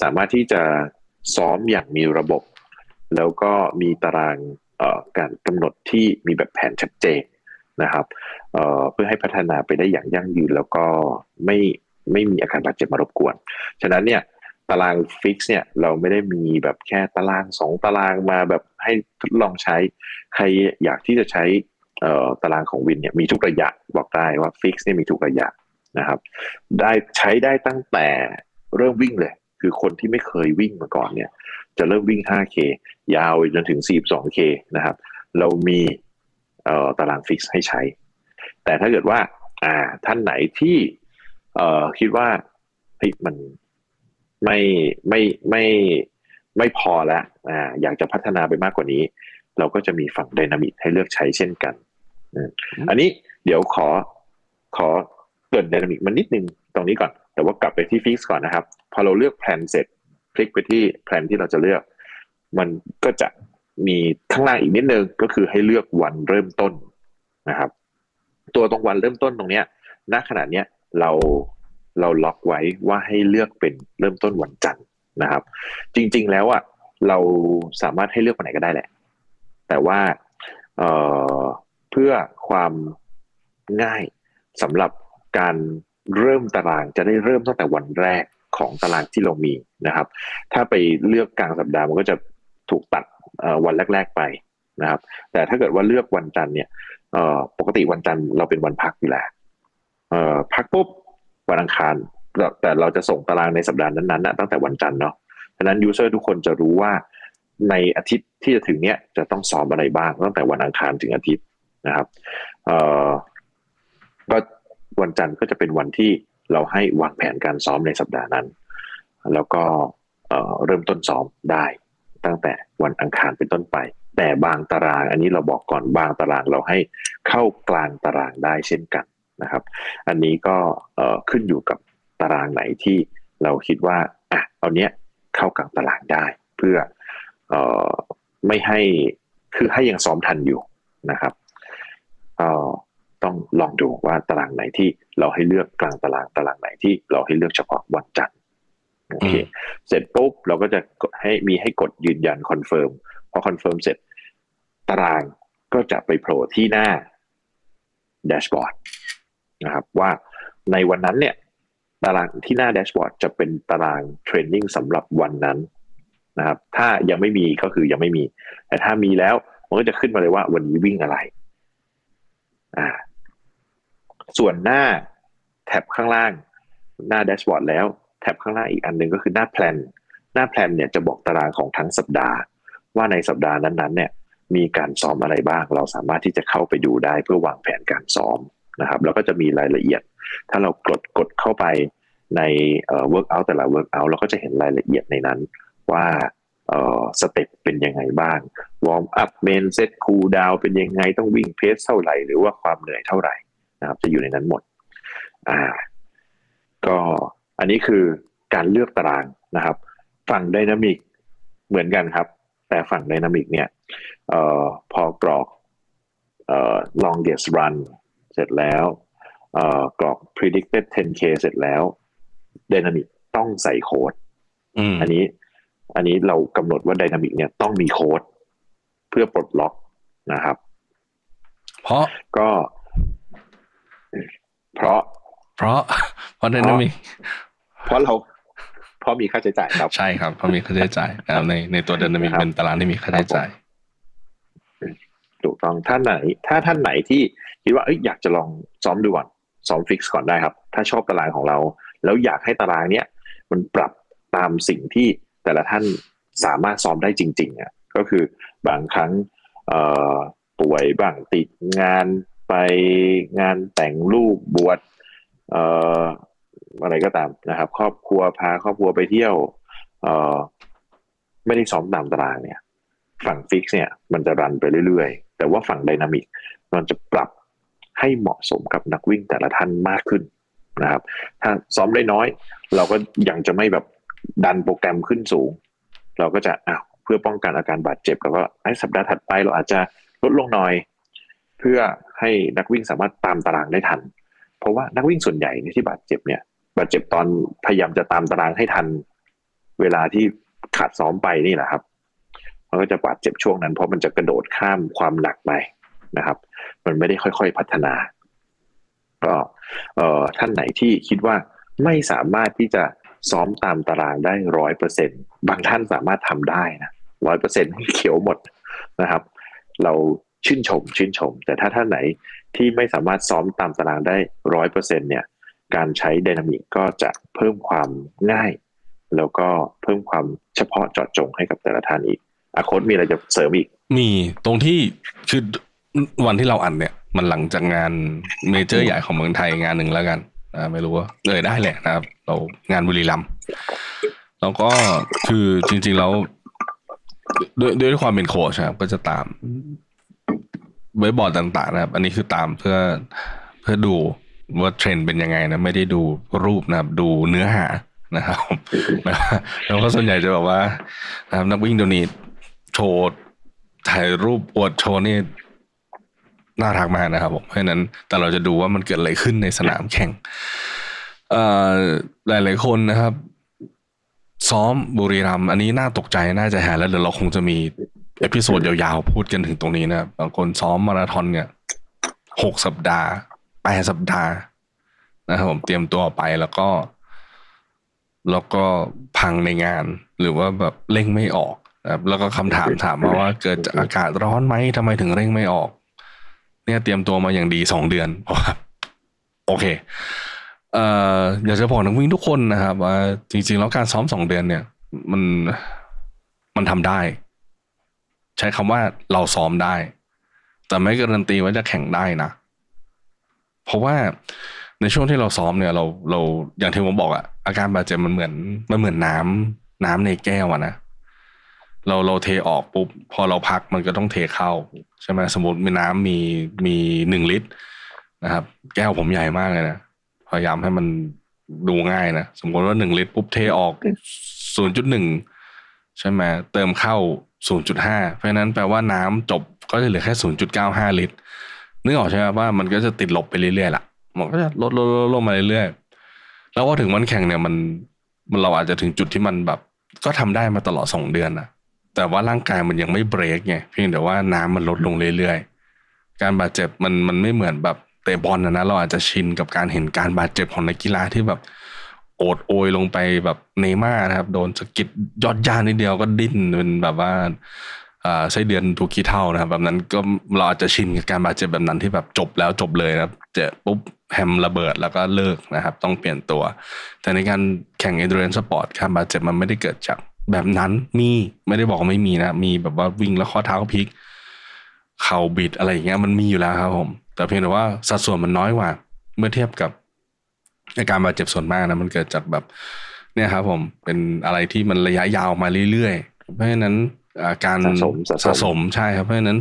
สามารถที่จะซ้อมอย่างมีระบบ แล้วก็มีตารางเอ่อการกำหนดที่มีแบบแผนชัดเจนนะครับเอ่อเพื่อให้พัฒนาไปได้อย่างยั่งยืนแล้วก็ไม่ ไม่มีอาการบาดเจ็บมารบกวน ฉะนั้นเนี่ยตาราง fix เนี่ยเราไม่ได้มีแบบแค่ตารางสองตารางมาแบบให้ทดลองใช้ ใครอยากที่จะใช้เอ่อตารางของ WIND เนี่ยมีทุกระยะบอกได้ว่า fix เนี่ยมีทุกระยะนะครับได้ใช้ได้ตั้งแต่เริ่มวิ่งเลย คือคนที่ไม่เคยวิ่งมาก่อนเนี่ยจะเริ่มวิ่ง 5K ยาวจนถึง 42K นะครับ เรามีเอ่อตารางฟิกซ์ให้ใช้ แต่ถ้าเกิดว่าอ่าท่านไหนที่ เอ่อคิดว่าเฮ้ยมันไม่ไม่ไม่ไม่พอแล้วอ่าอยากจะพัฒนาไปมากกว่านี้ เราก็จะมีฝั่ง d y นามิกให้เลือกใช้เช่นกันอืมอันนี้เดี๋ยวขอขอเกริน d y นามิกมันนิดนึงตรงนี้ก่อน แต่ว่ากลับไปที่ fix ก่อนนะครับ พอเราเลือก plan เสร็จคลิกไปที่ plan ที่เราจะเลือก มันก็จะมีข้างล่างอีกนิดนึงก็คือให้เลือกวันเริ่มต้นนะครับ ตัวตรงวันเริ่มต้นตรงเนี้ยณขณะเนี้ย เราเราล็อกไว้ว่าให้เลือกเป็นเริ่มต้นวันจันทร์นะครับ จริง ๆ แล้วอะเราสามารถให้เลือกวันไหนก็ได้แหละ แต่ว่าเเพื่อความง่ายสำหรับการเริ่มตารางจะได้เริ่มตั้งแต่วันแรกของตารางที่เรามีนะครับ ถ้าไปเลือกกลางสัปดาห์มันก็จะถูกตัดวันแรก ๆไปนะครับ แต่ถ้าเกิดว่าเลือกวันจันทร์เนี่ยปกติวันจันทร์เราเป็นวันพักอยู่แล้ว พักปุ๊บวันอังคารแต่เราจะส่งตารางในสัปดาห์นั้นๆตั้งแต่วันจันทร์เนาะฉะนั้นยูเซอร์ทุกคนจะรู้ว่าในอาทิตย์ที่จะถึงเนี้ยจะต้องซ้อมอะไรบ้างตั้งแต่วันอังคารถึงอาทิตย์นะครับเออก็วันจันทร์ก็จะเป็นวันที่เราให้วางแผนการซ้อมในสัปดาห์นั้น แล้วก็เเริ่มต้นซ้อมได้ ตั้งแต่วันอังคารเป็นต้นไป แต่บางตาราง อันนี้เราบอกก่อนบางตารางเราให้เข้ากลางตารางได้เช่นกัน นะครับ อันนี้ก็เอ่อขึ้นอยู่กับตารางไหนที่เราคิดว่าอะเอาเนี้ยเข้ากลางตารางได้ เพื่อเอ่อไม่ให้คือให้ยังซ้อมทันอยู่นะครับเอ่อต้องลองดูว่าตารางไหนที่เราให้เลือกกลางตารางตารางไหนที่เราให้เลือกเฉพาะวันจันทร์โอเคอืมเสร็จปุ๊บเราก็จะกดให้มีให้กดยืนยัน confirm พอ confirm เสร็จ ตารางก็จะไปโผล่ที่หน้าdashboard นะครับว่าในวันนั้นเนี่ยตารางที่หน้า dashboard จะเป็นตาราง training สำหรับวันนั้นนะครับถ้ายังไม่มีก็คือยังไม่มี แต่ถ้ามีแล้วมันก็จะขึ้นมาเลยว่าวันนี้วิ่งอะไรอ่าส่วนหน้า tab ข้างล่าง หน้า dashboard แล้ว tab ข้างล่างอีกอันหนึ่งก็คือหน้า plan หน้า plan เนี่ยจะบอกตารางของทั้งสัปดาห์ ว่าในสัปดาห์นั้นๆ เนี่ย มีการซ้อมอะไรบ้าง เราสามารถที่จะเข้าไปดูได้เพื่อวางแผนการซ้อม นะครับแล้วก็จะมีรายละเอียด ถ้าเรากดกดเข้าไปในเอ่อ workout แต่ละ workout เราก็จะเห็นรายละเอียดในนั้นว่าเอ่อ step เป็นยังไงบ้าง warm up main set cool down เป็นยังไงต้องวิ่ง pace เท่าไหร่ หรือว่าความเหนื่อยเท่าไหร่นะครับจะอยู่ในนั้นหมดอ่าก็อันนี้คือการเลือกตารางนะครับ ฝั่ง Dynamic เหมือนกันครับ แต่ฝั่ง Dynamic เนี่ยเอ่อพอกรอกเอ่อ longest run เสร็จแล้วเอ่อกรอก predicted 10k เสร็จแล้ว Dynamic ต้องใส่โค้ดอืมอันนี้ อันนี้เรากำหนดว่า Dynamic เนี่ยต้องมีโค้ดเพื่อเพื่อปลดล็อกนะครับ เพราะก็ เพราะ เพราะ เพราะ dynamic เพราะเราเพราะมีค่าใช้จ่ายครับ ใช่ครับเพราะมีค่าใช้จ่ายนะครับในในตัว dynamic ครับเป็นตารางที่มีค่าใช้จ่ายถูกต้องท่านไหน ถ้าท่านไหนที่ คิดว่าเอ้ยอยากจะลองซ้อมดูก่อนซ้อม fix ก่อนได้ครับ ถ้าชอบตารางของเรา แล้วอยากให้ตารางเนี้ยมันปรับตามสิ่งที่แต่ละท่านสามารถซ้อมได้จริงๆอะก็คือบางครั้งเอ่อป่วยบ้างติดงานไปงานแต่งลูกบวชเอ่ออะไรก็ตามนะครับ ครอบครัวพาครอบครัวไปเที่ยวเอ่อไม่ได้ซ้อมตามตารางเนี่ย ฝั่งฟิกเนี่ยมันจะรันไปเรื่อยๆ แต่ว่าฝั่งไดนามิกมันจะปรับ ให้เหมาะสมกับนักวิ่งแต่ละท่านมากขึ้นนะครับ ถ้าซ้อมได้น้อย เราก็ยังจะไม่แบบดันโปรแกรมขึ้นสูง เราก็จะอ้าวเพื่อป้องกันอาการบาดเจ็บแล้วก็ไอ้สัปดาห์ถัดไปเราอาจจะลดลงหน่อย เพื่อให้นักวิ่งสามารถตามตารางได้ทัน เพราะว่านักวิ่งส่วนใหญ่ที่บาดเจ็บเนี่ย บาดเจ็บตอนพยายามจะตามตารางให้ทัน เวลาที่ขาดซ้อมไปนี่แหละครับมันก็จะบาดเจ็บช่วงนั้นเพราะมันจะกระโดดข้ามความหนักไปนะครับ มันไม่ได้ค่อย ๆ พัฒนา ก็เอ่อท่านไหนที่คิดว่าไม่สามารถที่จะซ้อมตามตารางได้ร้อยเปอร์เซ็นบางท่านสามารถทำได้นะร้อยเปอร์เซ็นเขียวหมดนะครับ เราชื่นชมชื่นชม แต่ถ้าท่านไหนที่ไม่สามารถซ้อมตามตารางได้ร้อยเปอร์เซ็นเนี่ย การใช้ไดนามิกก็จะเพิ่มความง่าย แล้วก็เพิ่มความเฉพาะเจาะจงให้กับแต่ละท่านอีกอาโค้ดมีอะไรจะเสริมอีก มีตรงที่คือ วันที่เราอัดเนี่ย มันหลังจากงานเมเจอร์ใหญ่ของเมืองไทยงานหนึ่งแล้วกันอ่าไม่รู้ว่าเอ่ยได้แหละนะครับ เรางานบุรีรัมย์แล้วก็คือจริง ๆ แล้วด้วยด้วยความเป็นโค้ชครับก็จะตามเว็บบอร์ดต่างๆ นะครับ อันนี้คือตามเพื่อเพื่อดูว่าเทรนด์เป็นยังไงนะ ไม่ได้ดูรูปนะครับ ดูเนื้อหานะครับแล้วก็ส่วนใหญ่จะแบบว่านะครับนักวิ่งเดี๋ยวนี้โชว์ถ่ายรูปอวดโชว์นี่ น่ารักมากนะครับผมเพราะฉะนั้นแต่เราจะดูว่ามันเกิดอะไรขึ้นในสนามแข่งเอ่อหลายคนนะครับ ซ้อมบุรีรัมย์อันนี้น่าตกใจน่าจะหาแล้วเดี๋ยวเราคงจะมี episode ยาวๆ พูดกันถึงตรงนี้นะบางคนซ้อมมาราธอนเนี่ยหกสัปดาห์แปดสัปดาห์นะครับผมเตรียมตัวไปแล้วก็ แล้วก็พังในงาน หรือว่าแบบเร่งไม่ออกนะครับแล้วก็คำถามถามมาว่าเกิดจากอากาศร้อนไหมทำไมถึงเร่งไม่ออก เนี่ยเตรียมตัวมาอย่างดีสองเดือนเพราะว่าโอเคเอ่ออยากจะบอกนักวิ่งทุกคนนะครับว่าจริง ๆ แล้วการซ้อมสองเดือนเนี่ย มันมันทำได้ ใช้คำว่าเราซ้อมได้ แต่ไม่การันตีว่าจะแข่งได้นะ เพราะว่าในช่วงที่เราซ้อมเนี่ย เราเราอย่างที่ผมบอกอะอาการบาดเจ็บมันเหมือนมันเหมือนน้ำน้ำในแก้วอะนะ เราเราเทออกปุ๊บพอเราพักมันก็ต้องเทเข้าใช่ไหมสมมติมีน้ำมีมีหนึ่งลิตรนะครับ แก้วผมใหญ่มากเลยนะพยายามให้มันดูง่ายนะสมมติว่าหนึ่งลิตรปุ๊บเทออกศูนย์จุดหนึ่งใช่ไหมเติมเข้าศูนย์จุดห้าเพราะนั้นแปลว่าน้ำจบก็จะเหลือแค่ศูนย์จุดเก้าห้าลิตรนึกออกใช่ไหมว่ามันก็จะติดลบไปเรื่อยๆล่ะมันก็จะลดลดลดลงมาเรื่อยๆแล้วพอถึงวันแข่งเนี่ยมันมันเราอาจจะถึงจุดที่มันแบบ ก็ทำได้มาตลอดสองเดือนนะ แต่ว่าร่างกายมันยังไม่เบรกไงเพียงแต่ว่าน้ำมันลดลงเรื่อยๆ การบาดเจ็บมันมันไม่เหมือนแบบเตะบอลนะนะเราอาจจะชินกับการเห็นการบาดเจ็บของนักกีฬาที่แบบโอดโอยลงไปแบบเนม่านะครับโดนสกิดยอดยานิดเดียวก็ดิ้นเป็นแบบว่าอ่าไส้เดือนถูกขี้เท่านะครับ แบบนั้นก็เราอาจจะชินกับการบาดเจ็บแบบนั้นที่แบบจบแล้วจบเลยนะครับเจ็บปุ๊บแฮมระเบิดแล้วก็เลิกนะครับ ต้องเปลี่ยนตัว แต่ในการแข่ง endurance sport การบาดเจ็บมันไม่ได้เกิดจาก แบบนั้นมีไม่ได้บอกว่าไม่มีนะ มีแบบว่าวิ่งแล้วข้อเท้าพลิก เข่าบิดอะไรอย่างเงี้ยมันมีอยู่แล้วครับผม แต่เพียงแต่ว่าสัดส่วนมันน้อยกว่า เมื่อเทียบกับอาการบาดเจ็บส่วนมากนะมันเกิดจากแบบเนี่ยครับผมเป็นอะไรที่มันระยะยาวมาเรื่อยๆ เพราะฉะนั้นอ่าการสะสมสะสมสะสมใช่ครับเพราะฉะนั้น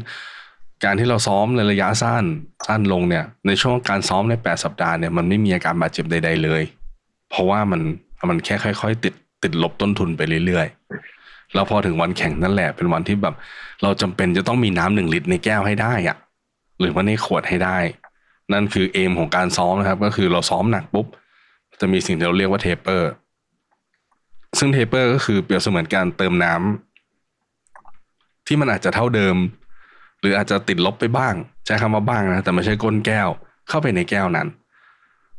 การที่เราซ้อมในระยะสั้นสั้นลงเนี่ย ในช่วงการซ้อมในแปดสัปดาห์เนี่ยมันไม่มีอาการบาดเจ็บใด ๆ เลย เพราะว่ามันมันแค่ค่อย ๆ ติด ติดลบต้นทุนไปเรื่อยๆแล้วพอถึงวันแข่งนั่นแหละ เป็นวันที่แบบ เราจำเป็นจะต้องมีน้ำหนึ่งลิตรในแก้วให้ได้อะหรือว่าในขวดให้ได้ นั่นคือเอมของการซ้อมนะครับ ก็คือเราซ้อมหนักปุ๊บจะมีสิ่งที่เราเรียกว่า taper ซึ่ง taper ก็คือเปรียบเสมือนการเติมน้ำที่มันอาจจะเท่าเดิม หรืออาจจะติดลบไปบ้าง ใช้คำว่าบ้างนะแต่ไม่ใช่ก้นแก้วเข้าไปในแก้วนั้น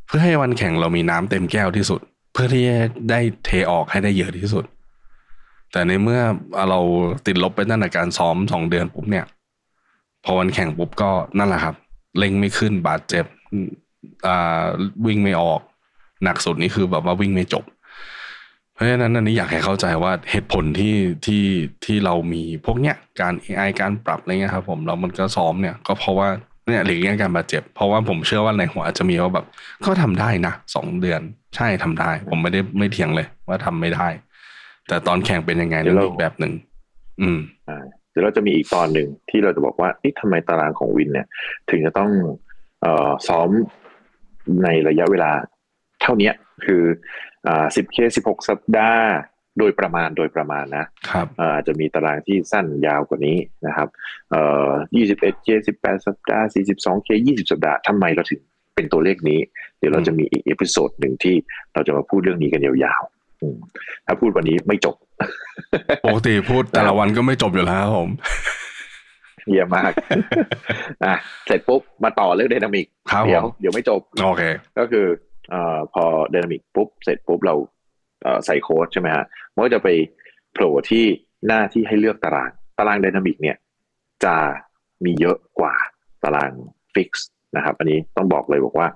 เพื่อให้วันแข่งเรามีน้ำเต็มแก้วที่สุด เพื่อที่จะได้เทออกให้ได้เยอะที่สุด แต่ในเมื่อเราติดลบไปตั้งแต่การซ้อมสองเดือนปุ๊บเนี่ย พอวันแข่งปุ๊บก็นั่นแหละครับ เล็งไม่ขึ้นบาดเจ็บวิ่งไม่ออก หนักสุดนี่คือแบบว่าวิ่งไม่จบ เพราะฉะนั้นอันนี้อยากให้เข้าใจว่าเหตุผลที่ที่ที่เรามีพวกเนี้ยการ AI การปรับอะไรเงี้ยครับ ผมแล้วมันก็ซ้อมเนี่ย ก็เพราะว่า เนี่ยหลีกเลี่ยงการบาดเจ็บ เพราะว่าผมเชื่อว่าในหัวอาจจะมีว่าแบบก็ทำได้นะสองเดือนใช่ทำได้ ผมไม่ได้ไม่เถียงเลย ว่าทำไม่ได้ แต่ตอนแข่งเป็นยังไงนั่นอีกแบบหนึ่งอืมอ่าเดี๋ยวเราจะมีอีกตอนหนึ่งที่เราจะบอกว่านี่ทำไมตารางของ WIND เนี่ย ถึงจะต้องเอ่อซ้อมในระยะเวลาเท่าเนี้ยคืออ่าสิบ K สิบหกสัปดาห์ โดยประมาณโดยประมาณนะครับเอ่ออาจจะมีตารางที่สั้นยาวกว่านี้นะครับเอ่อยี่สิบเอ็ด K สิบแปดสัปดาห์สี่สิบสอง K ยี่สิบสัปดาห์ทำไมเราถึงเป็นตัวเลขนี้ เดี๋ยวเราจะมีอีก episode หนึ่งที่เราจะมาพูดเรื่องนี้กันยาวๆอืมถ้าพูดวันนี้ไม่จบปกติพูดแต่ละวันก็ไม่จบอยู่แล้วครับผมเยี่ยมมากอะเสร็จปุ๊บมาต่อเรื่อง dynamic ครับผมเดี๋ยวเดี๋ยวไม่จบโอเค ก็คือเอ่อพอ dynamic ปุ๊บเสร็จปุ๊บเราเอ่อใส่โค้ดใช่ไหมฮะ มันก็จะไปโผล่ที่หน้าที่ให้เลือกตาราง ตาราง dynamic เนี่ยจะมีเยอะกว่าตาราง fix นะครับ อันนี้ต้องบอกเลยบอกว่า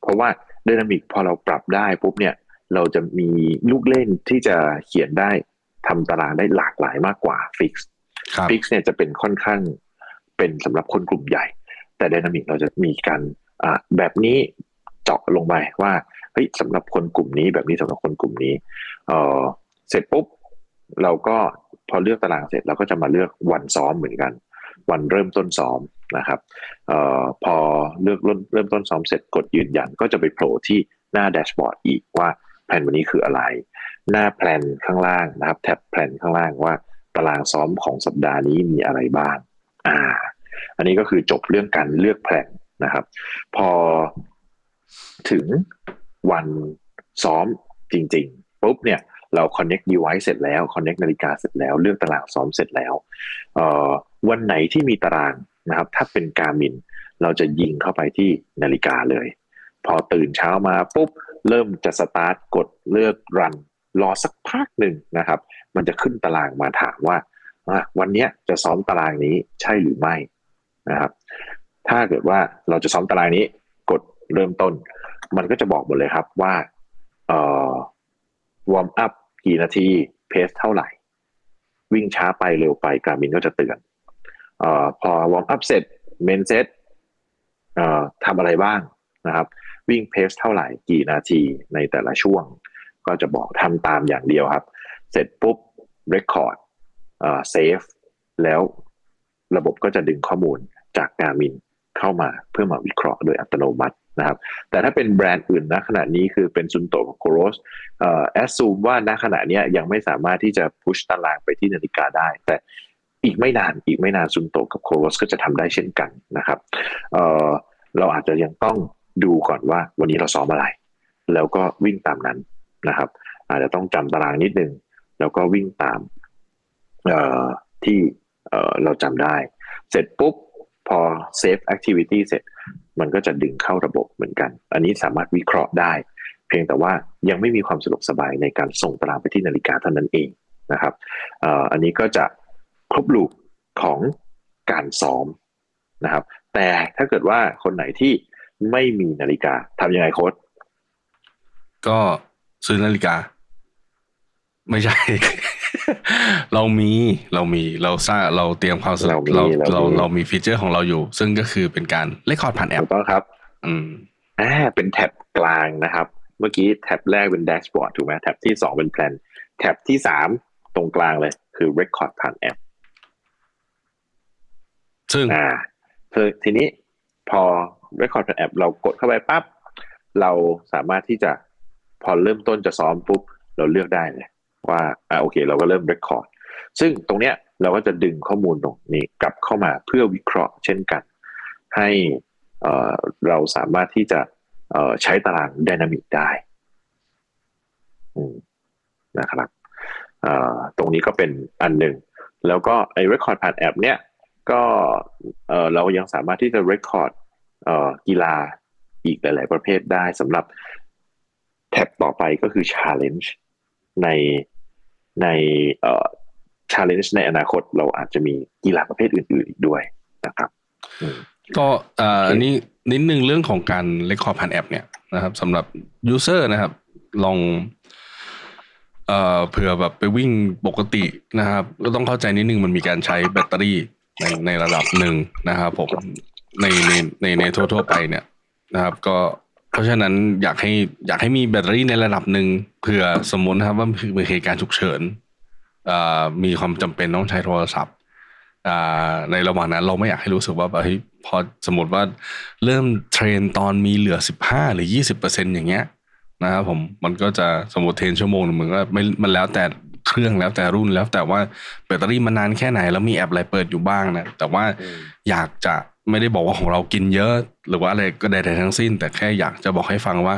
เพราะว่า dynamic พอเราปรับได้ปุ๊บเนี่ยเราจะมีลูกเล่นที่จะเขียนได้ทำตารางได้หลากหลายมากกว่า fix ครับ fix เนี่ยจะเป็นค่อนข้างเป็นสำหรับคนกลุ่มใหญ่ แต่ dynamic เราจะมีการอ่าแบบนี้เจาะลงไปว่าเฮ้ยสำหรับคนกลุ่มนี้แบบนี้สำหรับคนกลุ่มนี้ เสร็จปุ๊บเราก็พอเลือกตารางเสร็จเราก็จะมาเลือกวันซ้อมเหมือนกัน วันเริ่มต้นซ้อมนะครับออพอเลือกเริ่มต้นซ้อมเสร็จกดยืนยันก็จะไปโผล่ที่หน้าแดชบอร์ดอีกว่าแผนวันนี้คืออะไร หน้าแผนข้างล่างนะครับแท็บแผนข้างล่างว่าตารางซ้อมของสัปดาห์นี้มีอะไรบ้างอ่า อันนี้ก็คือจบเรื่องการเลือกแผนนะครับ พอถึงวันซ้อมจริงๆปุ๊บเนี่ย เรา connect device เสร็จแล้ว connect นาฬิกาเสร็จแล้ว เลือกตารางซ้อมเสร็จแล้ววันไหนที่มีตารางนะครับ ถ้าเป็น Garmin เราจะยิงเข้าไปที่นาฬิกาเลย พอตื่นเช้ามาปุ๊บ เริ่มจะสตาร์ทกดเลือก run รอสักพักหนึ่งนะครับ มันจะขึ้นตารางมาถามว่า วันนี้จะซ้อมตารางนี้ใช่หรือไม่นะครับ ถ้าเกิดว่าเราจะซ้อมตารางนี้ กดเริ่มต้น มันก็จะบอกหมดเลยครับว่า warm upกี่นาที pace เท่าไหร่ วิ่งช้าไปเร็วไป Garmin ก็จะเตือนพอ warm up เสร็จ main set ทำอะไรบ้างนะครับ วิ่ง pace เท่าไหร่กี่นาทีในแต่ละช่วง ก็จะบอกทำตามอย่างเดียวครับ เสร็จปุ๊บ record เอ่อ save แล้วระบบก็จะดึงข้อมูลจาก Garmin เข้ามาเพื่อมาวิเคราะห์โดยอัตโนมัติ นะครับแต่ถ้าเป็นแบรนด์อื่นณขณะนี้คือเป็น Suunto กับ Coros assume ว่าณขณะนี้ยังไม่สามารถที่จะ push ตารางไปที่นาฬิกาได้ แต่อีกไม่นานอีกไม่นาน Suunto กับ Coros ก็จะทำได้เช่นกันนะครับเราอาจจะยังต้องดูก่อนว่าวันนี้เราซ้อมอะไร แล้วก็วิ่งตามนั้นนะครับอาจจะต้องจำตารางนิดนึง แล้วก็วิ่งตามที่เอ่อเราจำได้ เสร็จปุ๊บ พอ save activity เสร็จ มันก็จะดึงเข้าระบบเหมือนกัน อันนี้สามารถวิเคราะห์ได้ เพียงแต่ว่ายังไม่มีความสะดวกสบายในการส่งตารางไปที่นาฬิกาเท่านั้นเองนะครับอันนี้ก็จะครบลูปของการซ้อมนะครับ แต่ถ้าเกิดว่าคนไหนที่ไม่มีนาฬิกาทำยังไงโค้ดก็ซื้อนาฬิกา ไม่ใช่ เรามีเรามีเราสร้างเราเตรียมความสะดวกเรามีเราเรามีเราเรามี feature ของเราอยู่ ซึ่งก็คือเป็นการ record์ดผ่านแอปถูกต้องครับ อืมอ่าเป็น tab กลางนะครับ เมื่อกี้ tab แรกเป็น dashboard ถูกไหม tab ที่สองเป็น plan tab ที่สามตรงกลางเลยคือ Record ผ่านแอป ซึ่งอ่าคือทีนี้พอ Record ผ่านแอป เรากดเข้าไปปั๊บเราสามารถที่จะพอเริ่มต้นจะซ้อมปุ๊บ เราเลือกได้เลย ว่าอ่าโอเค เราก็เริ่ม Record ซึ่งตรงเนี้ยเราก็จะดึงข้อมูลตรงนี้กลับเข้ามาเพื่อวิเคราะห์เช่นกัน ให้เราสามารถที่จะใช้ตารางไดนามิกได้นะครับตรงนี้ก็เป็นอันหนึ่ง แล้วก็ไอ้ Record ผ่านแอปเนี้ยก็เรายังสามารถที่จะเรคคอร์ดเอ่อกีฬาอีกหลาย ๆ ประเภทได้สำหรับ tab ต่อไปก็คือ Challenge ใน ในเอ่อ Challenge ในอนาคตเราอาจจะมีกีฬาประเภทอื่นๆอีกด้วยนะครับอืมก็เอ่อโอเคอันนี้นิดนึงเรื่องของการ record ผ่านแอปเนี่ยนะครับสำหรับ user นะครับ ลองเอ่อเผื่อแบบไปวิ่งปกตินะครับ ก็ต้องเข้าใจนิดนึงมันมีการใช้แบตเตอรี่ในในระดับหนึ่งนะครับผมในในในในทั่วๆไปเนี่ยนะครับ ก็เพ ราะฉะนั้นอยากให้อยากให้มีแบตเตอรี่ในระดับหนึ่งเผื่อสมมตินะครับว่ามีเหตุการณ์ฉุกเฉินมีความจำเป็นต้องใช้โทรศัพท์ในระหว่างนั้นเราไม่อยากให้รู้สึกว่าเฮ้ยพอสมมติว่าเริ่มเทรนตอนมีเหลือสิบห้าหรือยี่สิบเปอร์เซ็นอย่างเงี้ยนะครับผมมันก็จะสมมติเทรนชั่วโมงหนึ่งมันก็ไม่มันแล้วแต่เครื่องแล้วแต่รุ่นแล้วแต่ว่าแบตเตอรี่มันนานแค่ไหนแล้วมีแอปอะไรเปิดอยู่บ้างนะแต่ว่าอยากจะ ไม่ได้บอกว่าของเรากินเยอะ หรือว่าอะไรก็ใดๆทั้งสิ้น แต่แค่อยากจะบอกให้ฟังว่า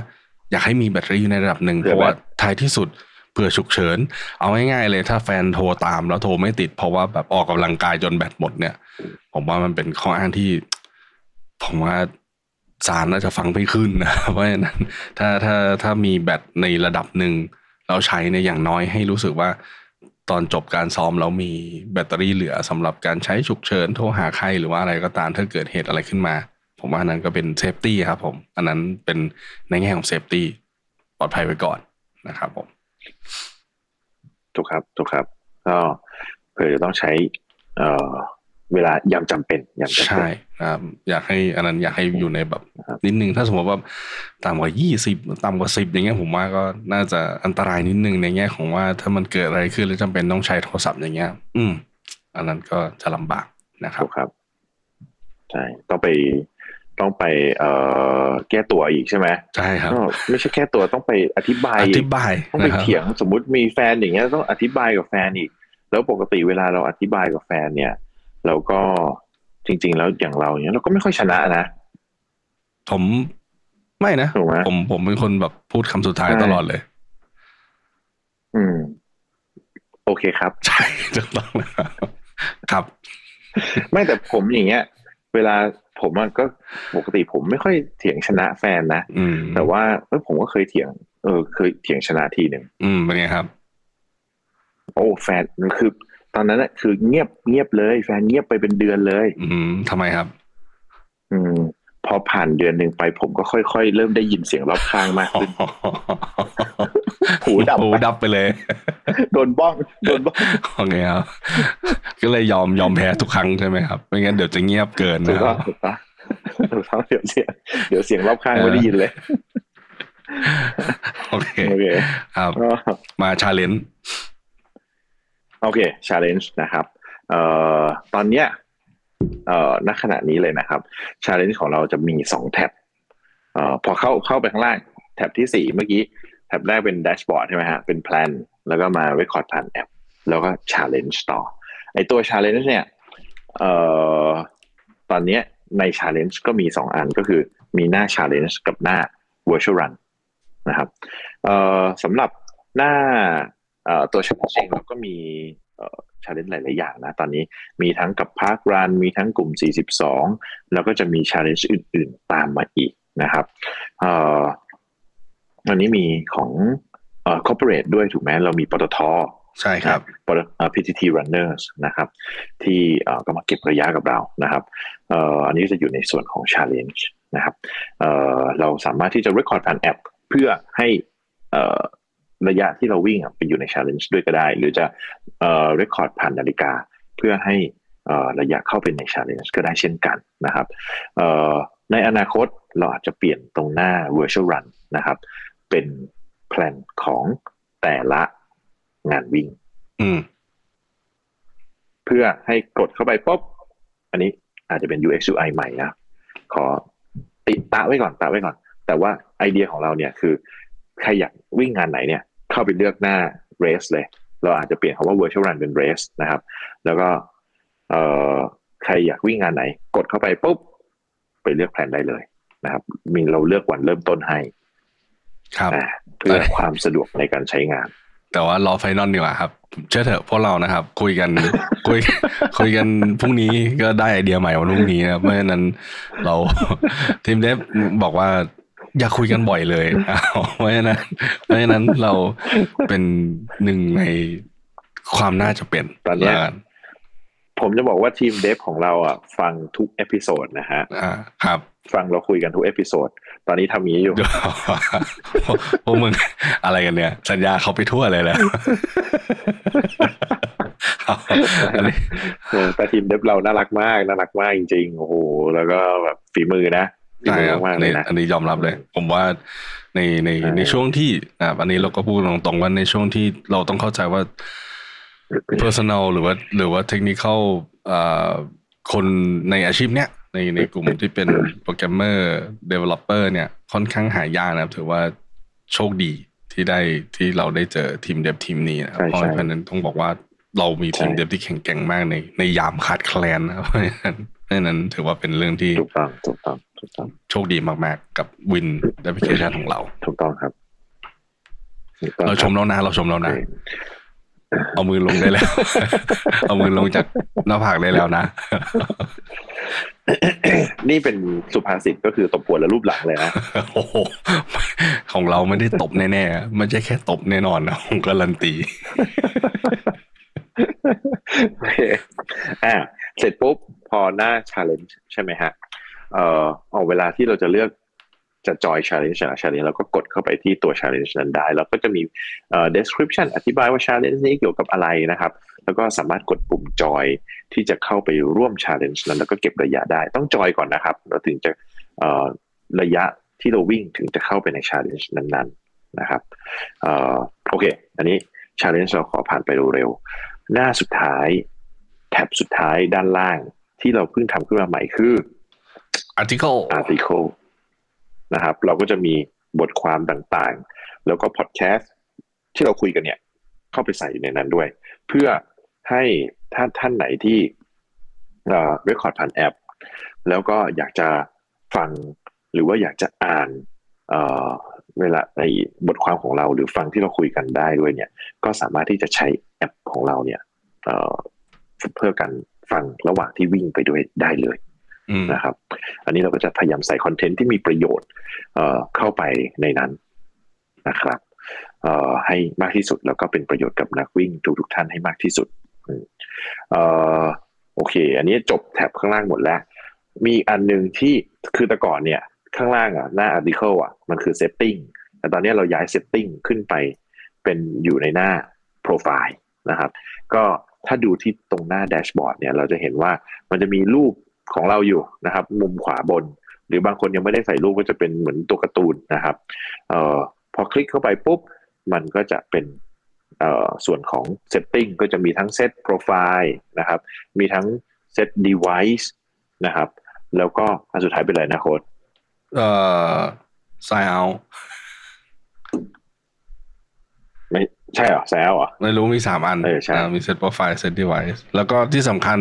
อยากให้มีแบตเตอรี่อยู่ในระดับหนึ่งเผื่เพอราะว่าแบบท้ายที่สุดเผื่อฉุกเฉิน เอาง่ายๆเลยถ้าแฟนโทรตามแล้วโทรไม่ติด เพราะว่าแบบออกกำลังกายจนแบตหมดเนี่ย ผมว่ามันเป็นข้ออ้างที่ ผมว่าศาลน่าจะฟังไม่ขึ้นนะเพราะฉะนั้นถ้าถ้าถ้ามีแบตในระดับหนึ่งแล้วใช้ในอย่างน้อยให้รู้สึกว่า ตอนจบการซ้อมแล้วมีแบตเตอรี่เหลือสำหรับการใช้ฉุกเฉินโทรหาใครหรือว่าอะไรก็ตามถ้าเกิดเหตุอะไรขึ้นมา ผมว่าอันนั้นก็เป็น safety ครับผมอันนั้นเป็นในแง่ของ safety ปลอดภัยไว้ก่อนนะครับผมถูกครับถูกครับก็เผื่อจะต้องใช้ เอ่อ เวลายามจำเป็นยามจำเป็ใช่ครับอยากให้อันนั้นอยากให้อยู่ในแบบครับนิดนึงถ้าสมมติว่าต่ำกว่ายี่สิบต่ำกว่าสิบอย่างเงี้ยผมว่าก็น่าจะอันตรายนิดนึงในแง่ของว่าถ้ามันเกิดอะไรขึ้นแล้วจำเป็นต้องใช้โทรศัพท์อย่างเงี้ย อืม อันนั้นก็จะลำบากนะครับถูกครับใช่ต้องไปต้องไปเอ่อแก้ตัวอีกใช่ไหมใช่ครับก็ไม่ใช่แก้ตัวต้องไปอธิบายออีกธิบายต้องไปนะครับเถียงสมมุติมีแฟนอย่างเงี้ยต้องอธิบายกับแฟนอีก แล้วปกติเวลาเราอธิบายกับแฟนเนี่ย เราก็จริง ๆ แล้วอย่างเราเนี้ยเราก็ไม่ค่อยชนะนะผมไม่นะถูกไหมผมผมเป็นคนแบบพูดคำสุดท้ายใช่ตลอดเลย อืม โอเคครับ ใช่ถูกต้องนะครับครับ ไม่แต่ผมอย่างเงี้ย เวลาผมอะก็ปกติผมไม่ค่อยเถียงชนะแฟนนะอืมแต่ว่าเออผมก็เคยเถียง เออ เคยเถียงชนะทีหนึ่งอืมเป็นไงครับ โอ้แฟนคือ ตอนนั้นน่ะคือเงียบเงียบเลย แฟนเงียบไปเป็นเดือนเลย อืมทำไมครับ อืม พอผ่านเดือนหนึ่งไปผมก็ค่อยๆ เริ่มได้ยินเสียงรอบข้างมากขึ้นหูดับไปหูดับไปเลย โดนบ้องโดนบ้องโอเคครับก็เลยยอมยอมแพ้ทุกครั้งใช่ไหมครับไม่งั้นเดี๋ยวจะเงียบเกินถูนะกคต้รัองบถูกต้องถูกต้องเดี๋ยวเสียงเดี๋ยวเสียงรอบข้างไม่ได้ยินเลยโอเคโอเคครับก็มาชาเลนจ์ โอเค challenge นะครับเอ่อตอนเนี้ยเอ่อณขณะนี้เลยนะครับ challenge ของเราจะมีสองแท็บเอ่อพอเข้าเข้าไปข้างล่างแท็บที่สี่เมื่อกี้แท็บแรกเป็น dashboard ใช่ไหมฮะเป็น plan แล้วก็มา record ผ่านแอป แล้วก็ challenge ต่อไอตัว challenge เนี่ยเอ่อตอนเนี้ยใน challenge ก็มีสองอันก็คือมีหน้า challenge กับหน้า virtual run นะครับเอ่อสำหรับหน้า เอ่อตัว challenge เองเราก็มีเอ่อ challenge หลาย ๆ อย่างนะ ตอนนี้มีทั้งกับ Park Run มีทั้งกลุ่ม 42 แล้วก็จะมี challenge อื่น ๆ ตามมาอีกนะครับเอ่อวันนี้มีของเอ่อ corporate ด้วยถูกไหมเรามีปตทใช่ครับปตเอ่อ PTT Runners นะครับ ที่เอ่อก็มาเก็บระยะกับเรานะครับเอ่ออันนี้จะอยู่ในส่วนของ Challenge นะครับเอ่อเราสามารถที่จะ record ผ่านแอป เพื่อให้เอ่อ ระยะที่เราวิ่งอะไปอยู่ใน Challenge ด้วยก็ได้ หรือจะเอ่อ record ผ่านนาฬิกา เพื่อให้เอ่อระยะเข้าไปใน Challenge ก็ได้เช่นกันนะครับเอ่อในอนาคตเราอาจจะเปลี่ยนตรงหน้า Virtual Run นะครับ เป็นแพลนของแต่ละงานวิ่งอืมเพื่อให้กดเข้าไปปุ๊บอันนี้อาจจะเป็น UX UI ใหม่นะ ขอติดตะไว้ก่อนตะไว้ก่อน แต่ว่าไอเดียของเราเนี่ยคือ ใครอยากวิ่งงานไหนเนี่ย เข้าไปเลือกหน้า race เลย เราอาจจะเปลี่ยนคำว่า virtual run เป็น race นะครับ แล้วก็เอ่อใครอยากวิ่งงานไหน กดเข้าไปปุ๊บ ไปเลือกแผนได้เลยนะครับ มีเราเลือกวันเริ่มต้นให้ครับอ่าเพื่อความสะดวกในการใช้งาน แต่ว่ารอไฟนอลดีกว่าครับเชื่อเถอะพวกเรานะครับ คุยกันคุยคุยกันพรุ่งนี้ก็ได้ไอเดียใหม่วันพรุ่งนี้นะครับเพราะฉะนั้นเราทีมเดฟบอกว่า อย่าคุยกันบ่อยเลยเพราะฉะนั้นเพราะฉะนั้นเราเป็นหนึ่งในความน่าจะเป็นตอนนี้ผมจะบอกว่าทีม dev ของเราอะฟังทุก episode นะฮะอ่าครับ ฟังเราคุยกันทุก episode ตอนนี้ทำนี้อยู่พวกมึงอะไรกันเนี่ย สัญญาเขาไปทั่วเลยแหละแต่ทีม dev เราน่ารักมากน่ารักมากจริงๆโอ้โหแล้วก็แบบฝีมือนะ ใช่ครับอันนี้ยอมรับเลย ผมว่าในในในช่วงที่อ่าอันนี้เราก็พูดตรงๆว่าในช่วงที่เราต้องเข้าใจว่า personnel หรือว่า หรือว่าเทคนิคอ่าคนในอาชีพเนี้ยในในกลุ่มที่เป็นโปรแกรมเมอร์ developer เนี่ย ค่อนข้างหายากนะครับ ถือว่าโชคดีที่ได้ที่เราได้เจอทีม dev ทีมนี้นะครับเพราะฉะนั้นต้องบอกว่าเรามีทีม dev ที่แข็งแกร่งมากในในยามขาดแคลนนะครับเพราะฉะนั้น นั้นถือว่าเป็นเรื่องที่ถูกต้องถูกต้องถูกต้องโชคดีมากๆ กับวินแอปพลิเคชันของเรา ถูกต้องครับ เราชมแล้วนะ เราชมแล้วนะ เอามือลงได้แล้ว เอามือลงจากหน้าผากได้แล้วนะ นี่เป็นสุภาษิตก็คือตบหัวแล้วรูปหลังเลยนะโอ้ของเราไม่ได้ตบแน่ๆไม่ใช่แค่ตบแน่นอนนะผมการันตีโอเคอ่าเสร็จปุ๊บ พอหน้าชาเลนจ์ใช่ไหมฮะเอ่อเอาเวลาที่เราจะเลือกจะจอย challenge นะ challenge เราก็กดเข้าไปที่ตัว challenge นั้นได้ แล้วก็จะมีเอ่อ description อธิบายว่า challenge นี้เกี่ยวกับอะไรนะครับ แล้วก็สามารถกดปุ่มจอยที่จะเข้าไปร่วม challenge นั้น แล้วก็เก็บระยะได้ต้องจอยก่อนนะครับเราถึงจะเอ่อระยะที่เราวิ่งถึงจะเข้าไปใน challenge นั้นๆนะครับเอ่อโอเค อันนี้ challenge เราขอผ่านไปเร็วๆหน้าสุดท้าย แท็บสุดท้ายด้านล่าง ที่เราเพิ่งทำขึ้นมาใหม่คือ article article นะครับ เราก็จะมีบทความต่างๆ แล้วก็พอดแคสต์ที่เราคุยกันเนี่ย เข้าไปใส่อยู่ในนั้นด้วย เพื่อให้ถ้าท่านไหนที่เอ่อเรคคอร์ดผ่านแอป แล้วก็อยากจะฟังหรือว่าอยากจะอ่านเอ่อเวลาในบทความของเราหรือฟังที่เราคุยกันได้ด้วยเนี่ย ก็สามารถที่จะใช้แอปของเราเนี่ยเเพื่อการ ฟังระหว่างที่วิ่งไปด้วยได้เลยนะครับ อันนี้เราก็จะพยายามใส่คอนเทนต์ที่มีประโยชน์เข้าไปในนั้นนะครับให้มากที่สุดแล้วก็เป็นประโยชน์กับนักวิ่งทุกทุกท่านให้มากที่สุดโอเค อันนี้จบแท็บข้างล่างหมดแล้ว มีอันหนึ่งที่คือแต่ก่อนเนี่ย ข้างล่างอะหน้า article อะมันคือ setting แต่ตอนนี้เราย้าย setting ขึ้นไปเป็นอยู่ในหน้า profile นะครับ ก็ ถ้าดูที่ตรงหน้าแดชบอร์ดเนี่ยเราจะเห็นว่ามันจะมีรูปของเราอยู่นะครับ มุมขวาบน หรือบางคนยังไม่ได้ใส่รูปก็จะเป็นเหมือนตัวการ์ตูนนะครับเอ่อพอคลิกเข้าไปปุ๊บ มันก็จะเป็นเอ่อส่วนของ Setting ก็จะมีทั้ง Set Profile นะครับ มีทั้ง Set Device นะครับ แล้วก็อันสุดท้ายเป็นอะไรนะโค้ชเอ่อ Sign Out ไม่ ใช่เหรอแซวอะไม่รู้มีสามอันเออใช่มี set profile set device แล้วก็ที่สำคัญ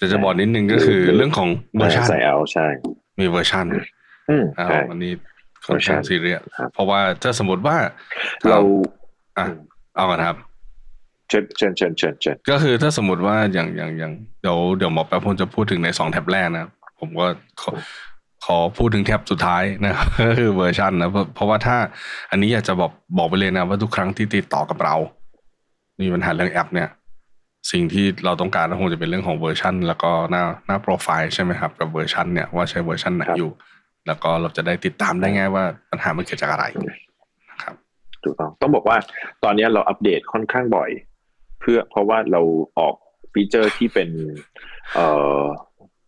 จะจะบอกนิดนึงก็คือเรื่องของเวอร์ชันใส่เอาใช่ มีเวอร์ชันอ่าอันนี้ค่อนข้างซีเรียสเพราะว่าถ้าสมมติว่าเราอะเอากันครับเชิญเชิญเชิญเชิญเชิญก็คือถ้าสมมติว่าอย่างอย่างอย่างเดี๋ยวเดี๋ยวหมอแป๊บผมจะพูดถึงในสองแท็บแรกนะผมก็ ขอขอพูดถึงแท็บสุดท้ายนะครับก็คือเวอร์ชันนะเพราะว่าถ้าอันนี้อยากจะบอกบอกไปเลยนะ ว่าทุกครั้งที่ติดต่อกับเรา มีปัญหาเรื่องแอป เนี่ย สิ่งที่เราต้องการก็คงจะเป็นเรื่องของเวอร์ชันแล้วก็หน้าหน้าโปรไฟล์ใช่ไหมครับกับเวอร์ชันเนี่ยว่าใช้เวอร์ชันไหนอยู่ แล้วก็เราจะได้ติดตามได้ง่ายว่าปัญหามันเกิดจากอะไรครับถูกต้องต้องบอกว่าตอนนี้เราอัปเดตค่อนข้างบ่อย เพื่อเพราะว่าเราออกฟีเจอร์ที่เป็น เอ่อ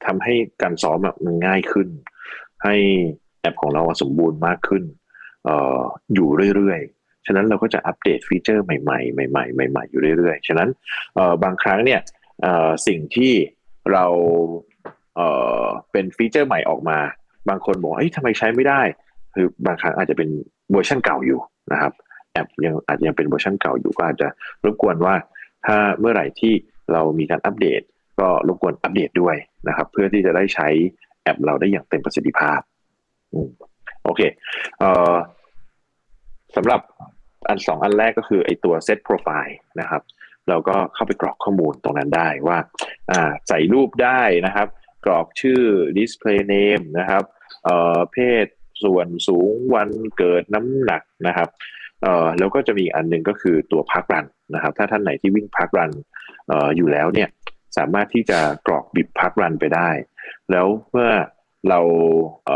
ทำให้การซ้อมมันง่ายขึ้น ให้แอปของเราสมบูรณ์มากขึ้นอออยู่เรื่อยๆ ฉะนั้นเราก็จะอัปเดตฟีเจอร์ใหม่ๆ ใหม่ๆ ใหม่ๆ อยู่เรื่อยๆ ฉะนั้นบางครั้งเนี่ยสิ่งที่เราเป็น feature ใหม่ออกมา บางคนบอกเฮ้ยทำไมใช้ไม่ได้ คือบางครั้งอาจจะเป็นเวอร์ชันเก่าอยู่นะครับแอปยังอาจจะยังเป็นเวอร์ชันเก่าอยู่ก็อาจจะรบกวนว่าถ้าเมื่อไหร่ที่เรามีการอัปเดต ก็รบกวนอัปเดตด้วยนะครับ เพื่อที่จะได้ใช้ แอปเราได้อย่างเต็มประสิทธิภาพโอเคเออสำหรับอันสองอันแรกก็คือไอตัว set profile นะครับ เราก็เข้าไปกรอกข้อมูลตรงนั้นได้ว่าอ่าใส่รูปได้นะครับ กรอกชื่อ display name นะครับเอ่อเพศส่วนสูงวันเกิดน้ำหนักนะครับเออแล้วก็จะมีอันหนึ่งก็คือตัวพักรันนะครับ ถ้าท่านไหนที่วิ่งพักรันอออยู่แล้วเนี่ยสามารถที่จะกรอกบิบพักรันไปได้ แล้วเมื่อเราเ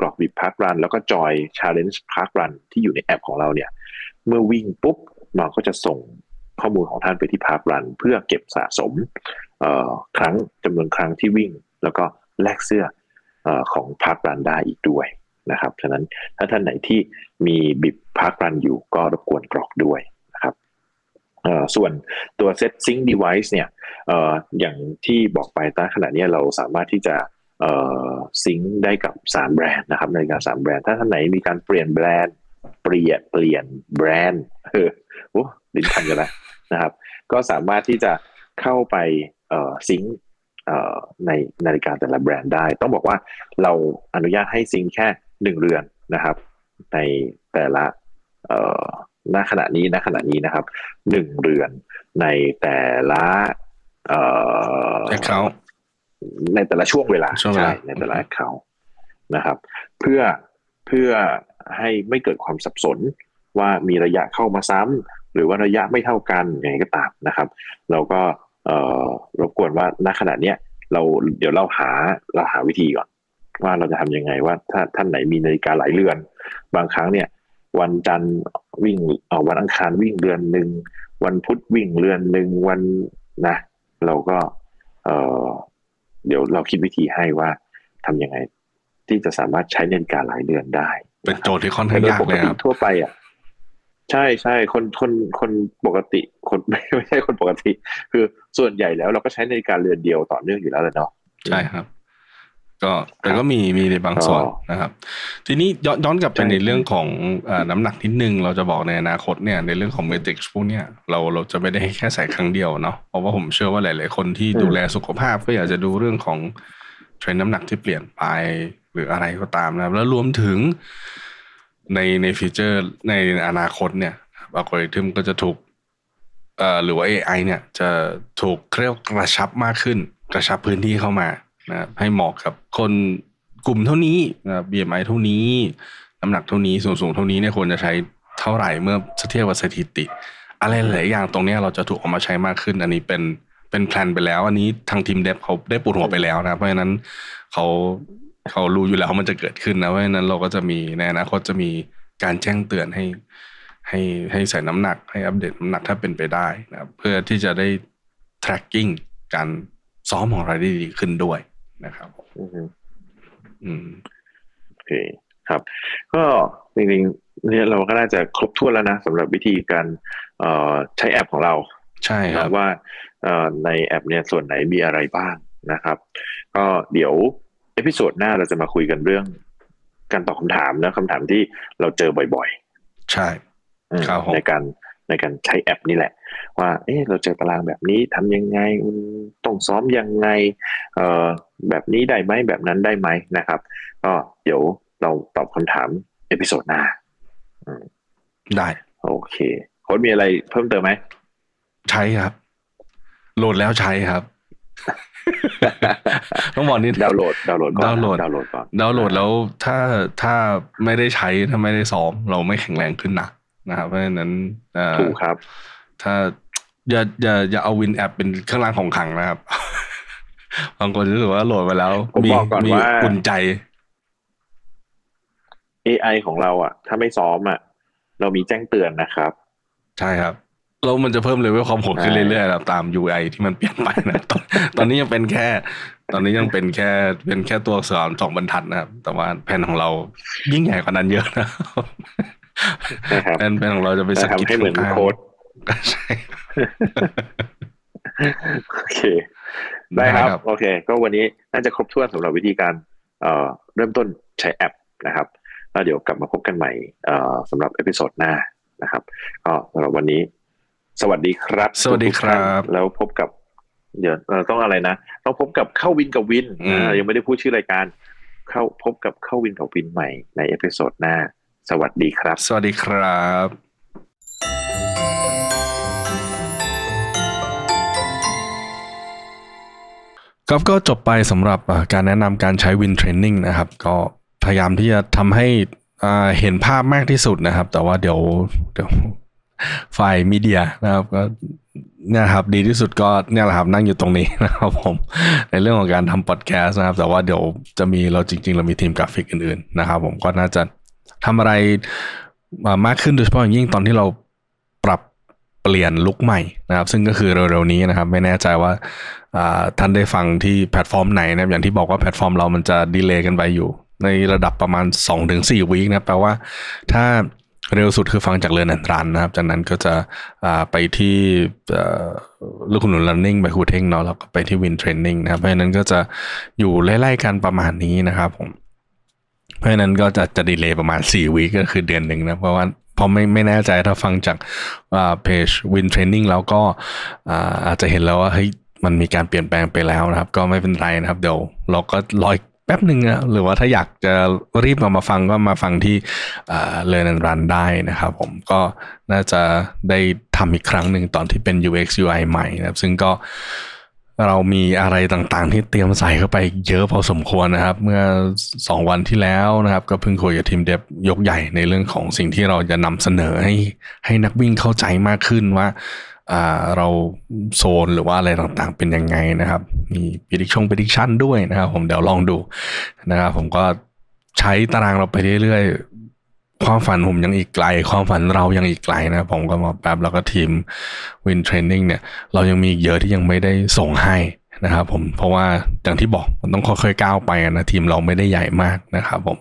กรอกบิบพักรัน แล้วก็จอย challenge พักรันที่อยู่ในแอปของเราเนี่ย เมื่อวิ่งปุ๊บมันก็จะส่งข้อมูลของท่านไปที่พักรัน เพื่อเก็บสะสมครั้งจำนวนครั้งที่วิ่ง แล้วก็แลกเสื้ออของพักรันได้อีกด้วยนะครับ ฉะนั้นถ้าท่านไหนที่มีบิบพักรันอยู่ก็รบกวนกรอกด้วย ส่วนตัว Set Sync Device เนี่ยออย่างที่บอกไปตอนขณะนี้เราสามารถที่จะซิงได้กับ 3 แบรนด์นะครับในการสามแบรนด์ถ้าท่านไหนมีการเปลี่ยนแบรนด์เปลี่ยนเปลี่ยนแบรนด์เออโอ้ลิ้นพันกันแล้วนะครับ ก็สามารถที่จะเข้าไปซิงในนาฬิกาแต่ละแบรนด์ได้ ต้องบอกว่าเราอนุญาตให้ซิงแค่หนึ่งเรือนนะครับ ในแต่ละ ณขณะนี้ณขณะนี้นะครับหนึ่งเรือนในแต่ละเอ่อเขาในแต่ละช่วงเวลาใช่ในแต่ละเขานะครับ เพื่อเพื่อให้ไม่เกิดความสับสนว่ามีระยะเข้ามาซ้ำหรือว่าระยะไม่เท่ากันอย่างไรก็ตามนะครับ เราก็รบกวนว่าณขณะเนี้ยเราเดี๋ยวเราหาเราหาวิธีก่อน ว่าเราจะทํำยังไงว่าถ้าท่านไหนมีนาฬิกาหลายเรือน บางครั้งเนี่ย วันจันทร์วิ่งเอวันอังคารวิ่งเรือนหนึ่งวันพุธวิ่งเรือนหนึ่งวันนะ เราก็เออเดี๋ยวเราคิดวิธีให้ว่าทํำยังไง ที่จะสามารถใช้นาฬิกาหลายเดือนได้ เป็นโจทย์ที่ค่อนข้างยากเลยครับทั่วไปอะใช่ใช่คนคนคนปกติคนไม่ไม่ใช่คนปกติ คือส่วนใหญ่แล้วเราก็ใช้นาฬิกาเรือนเดียวต่อเนื่องอยู่แล้วเลยเนาะใช่ครับ ก็แต่ก็มีมีในบางส่วนนะครับ ทีนี้ย้อนย้อนกลับไปในเรื่องของอน้ำหนักนิดนึง เราจะบอกในอนาคตเนี่ยในเรื่องของเมติกพวกเนี้ยเราเราจะไม่ได้แค่ใส่ครั้งเดียวเนาะเพราะว่าผมเชื่อว่าหลาย ๆ คนที่ดูแลสุขภาพก็อยากจะดูเรื่องของเทรนน้ำหนักที่เปลี่ยนไปหรืออะไรก็ตามนะครับ แล้วรวมถึงในในฟีเจอร์ในอนาคตเนี่ยอัลกอริทึมก็จะถูกเอ่อหรือว่า AI เนี่ยจะถูกเครียกกระชับมากขึ้น กระชับพื้นที่เข้ามา นะให้เหมาะกับคนกลุ่มเท่านี้นะ BMI เท่านี้ น้ำหนักเท่านี้สูงสูงเท่านี้เนี่ยควรจะใช้เท่าไหร่เมื่อเทียบกับสถิติ อะไรหลายอย่างตรงนี้เราจะถูกออกมาใช้มากขึ้น อันนี้เป็นเป็นแพลนไปแล้ว อันนี้ทางทีมเดฟเขาได้ปวดหัวไปแล้วนะ เพราะฉะนั้นเขาเขารู้อยู่แล้วมันจะเกิดขึ้นนะเพราะฉะนั้นเราก็จะมีในอนาคตจะมีการแจ้งเตือนให้ ให้ให้ใส่น้ำหนัก ให้อัปเดตน้ำหนักถ้าเป็นไปได้นะครับเพื่อที่จะได้ tracking การซ้อมของเราได้ดีขึ้นด้วย นะครับอืมโอเคครับ ก็จริงๆเนี่ยเราก็น่าจะครบถ้วนแล้วนะสำหรับวิธีการใช้แอปของเรา ใช่ครับว่าในแอปเนี่ยส่วนไหนมีอะไรบ้างนะครับ ก็เดี๋ยว episode หน้าเราจะมาคุยกันเรื่อง การตอบคำถามนะคำถามที่เราเจอบ่อย ๆ ใช่ในการ ในการใช้แอปนี่แหละ ว่าเอ๊ะเราเจอตารางแบบนี้ทำยังไงต้องซ้อมยังไงเอ่อแบบนี้ได้ไหมแบบนั้นได้ไหมนะครับ ก็เดี๋ยวเราตอบคำถาม episode หน้าได้ โอเคโค้ชมีอะไรเพิ่มเติมไหม ใช้ครับ โหลดแล้วใช้ครับต้องบอกนี่ดาวน์โหลดดาวน์โหลดดาวน์โหลดดาวน์โหลดก่อนดาวน์โหลดแล้วถ้าถ้าไม่ได้ใช้ถ้าไม่ได้ซ้อม เราไม่แข็งแรงขึ้นนะ นะครับเพราะฉะนั้นถูกครับ ถ้าอย่าอย่าอย่าเอา WIND app เป็นเครื่องรางของขลังนะครับบางคนรู้สึกว่าโหลดไปแล้วมีมีอุ่นใจ AI ของเราอะ ถ้าไม่ซ้อมอะ เรามีแจ้งเตือนนะครับ ใช่ครับแล้วมันจะเพิ่มเลเวลความโหดขึ้นเรื่อยๆตาม UI ที่มันเปลี่ยนไปนะตอนตอนนี้ยังเป็นแค่ ตอนนี้ยังเป็นแค่เป็นแค่ตัวอักษรสองบรรทัดนะครับ แต่ว่าแผนของเรายิ่งใหญ่กว่านั้นเยอะนะ แผนแผนของเราจะไปสะกิดให้เหมือนโค้ชใช่โอเค ได้ครับ โอเค ก็วันนี้น่าจะครบถ้วนสำหรับวิธีการเอ่อเริ่มต้นใช้แอปนะครับแล้วเดี๋ยวกลับมาพบกันใหม่เอ่อสำหรับ episode หน้านะครับก็สำหรับวันนี้ สวัสดีครับ สวัสดีครับ แล้วพบกับ เดี๋ยวเราต้องอะไรนะ ต้องพบกับเข้าวินกับ WINDยังไม่ได้พูดชื่อรายการ เข้าพบกับเข้าวินกับ WIND ใหม่ใน episode หน้า สวัสดีครับ สวัสดีครับครับก็จบไปสำหรับการแนะนำการใช้ WIND Training นะครับ ก็พยายามที่จะทำให้เห็นภาพมากที่สุดนะครับ แต่ว่าเดี๋ยวเดี๋ยวฝ่าย media นะครับก็เนี่ยครับดีที่สุดก็เนี่ยแหละครับนั่งอยู่ตรงนี้นะครับผมในเรื่องของการทำพอดแคสต์นะครับ แต่ว่าเดี๋ยวจะมีเราจริง ๆ เรามีทีมกราฟิกอื่นๆนะครับ ผมก็น่าจะ ทำอะไรมากขึ้นโดยเฉพาะอย่างยิ่งตอนที่เราปรับเปลี่ยน look ใหม่นะครับ ซึ่งก็คือเร็วๆนี้นะครับ ไม่แน่ใจว่าท่านได้ฟังที่แพลตฟอร์มไหนนะอย่างที่บอกว่าแพลตฟอร์มเรามันจะ delay กันไปอยู่ ในระดับประมาณ 2-4 week นะแปลว่าถ้าเร็วสุดคือฟังจาก Learn and Run นะครับ จากนั้นก็จะไปที่ลูกขนุน running ไปคูเทงเนาะแล้วก็ไปที่ WIND Training นะครับ เพราะฉะนั้นก็จะอยู่ไล่ๆกันประมาณนี้นะครับผม เพราะฉะนั้นก็จะจะ delay ประมาณ 4 week ก็คือเดือนหนึ่งนะ เพราะว่าพอไม่ไม่แน่ใจถ้าฟังจากเพจ WIND Training แล้วก็อาจจะเห็นแล้วว่าเฮ้ยมันมีการเปลี่ยนแปลงไปแล้วนะครับ ก็ไม่เป็นไรนะครับ เดี๋ยวเราก็รอแป๊บหนึ่งนะหรือว่าถ้าอยากจะรีบมามาฟังก็มาฟังที่เรียนรันได้นะครับผมก็น่าจะได้ทำอีกครั้งหนึ่งตอนที่เป็น UX UI ใหม่นะครับ ซึ่งก็ เรามีอะไรต่างๆ ที่เตรียมใส่เข้าไปเยอะพอสมควรนะครับ เมื่อ 2 วันที่แล้วนะครับ ก็เพิ่งคุยกับทีมเดบยกใหญ่ในเรื่องของสิ่งที่เราจะนำเสนอให้ให้นักวิ่งเข้าใจมากขึ้นว่าเราโซนหรือว่าอะไรต่างๆเป็นยังไงนะครับ มีพิดิชงพิดิชันด้วยนะครับ ผมเดี๋ยวลองดูนะครับ ผมก็ใช้ตารางเราไปเรื่อยๆ ความฝันผมยังอีกไกล ความฝันเรายังอีกไกลนะ ผมก็หมอแป๊บแล้วก็ทีม WIND Training เนี่ย เรายังมีเยอะที่ยังไม่ได้ส่งให้นะครับผมเพราะว่าอย่างที่บอกมันต้องค่อยๆก้าวไปนะทีมเราไม่ได้ใหญ่มากนะครับผม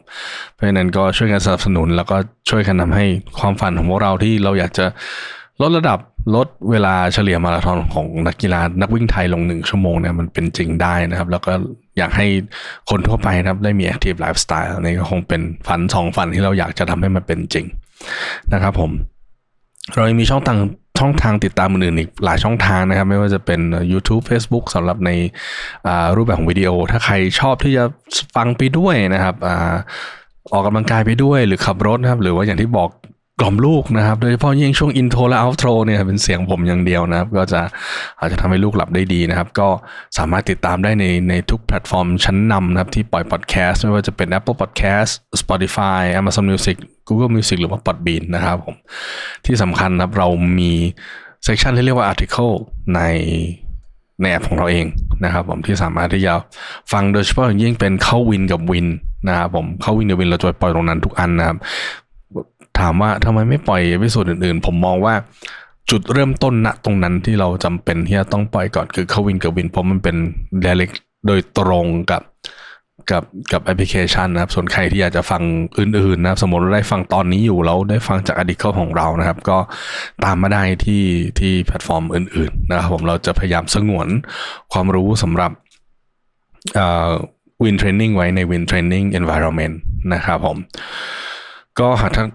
เพราะฉะนั้นก็ช่วยกันสนับสนุน แล้วก็ช่วยกันทำให้ความฝันของพวกเราที่เราอยากจะลดระดับลดเวลาเฉลี่ยมาราธอนของนักกีฬานักวิ่งไทยลงหนึ่งชั่วโมงเนี่ยมันเป็นจริงได้นะครับ แล้วก็ อยากให้คนทั่วไปครับได้มี active lifestyle นี่ก็คงเป็นฝันสองฝันที่เราอยากจะทำให้มันเป็นจริงนะครับผม เรายังมีช่องทางช่องทางติดตามอื่นอีกหลายช่องทางนะครับ ไม่ว่าจะเป็น YouTube Facebook สำหรับในรูปแบบของวิดีโอ ถ้าใครชอบที่จะฟังไปด้วยนะครับออกกำลังกายไปด้วยหรือขับรถนะครับ หรือว่าอย่างที่บอก กล่อมลูกนะครับ โดยเฉพาะยิ่งช่วง intro และ outro เนี่ยเป็นเสียงผมอย่างเดียวนะครับ ก็จะอาจจะทำให้ลูกหลับได้ดีนะครับ ก็สามารถติดตามได้ในในทุกแพลตฟอร์มชั้นนำนะครับ ที่ปล่อยพอดแคสต์ไม่ว่าจะเป็น Apple Podcast Spotify Amazon Music Google Music หรือว่า Podbean นะครับผมที่สำคัญนะครับเรามี session ที่เรียกว่า article ในในแอปของเราเองนะครับผมที่สามารถที่จะฟังโดยเฉพาะอย่างยิ่งเป็นเข้าวินกับวินนะครับผมเข้าวินกับ WIND เราจะปล่อยตรงนั้นทุกอันนะครับ ถามว่าทำไมไม่ปล่อย episode อื่นๆ ผมมองว่าจุดเริ่มต้นณตรงนั้นที่เราจำเป็นที่จะต้องปล่อยก่อนคือเข้าวินกับ WIND เพราะมันเป็น direct โดยตรงกับกับกับแอปพลิเคชันนะครับ ส่วนใครที่อยากจะฟังอื่นๆนะสมมติเราได้ฟังตอนนี้อยู่แล้วได้ฟังจากอดีตเข้าของเรานะครับ ก็ตามมาได้ที่ที่แพลตฟอร์มอื่น ๆ นะครับผมเราจะพยายามสงวนความรู้สำหรับ WIND Training ไว้ใน WIND Training environment นะครับผม ก็หากท่าน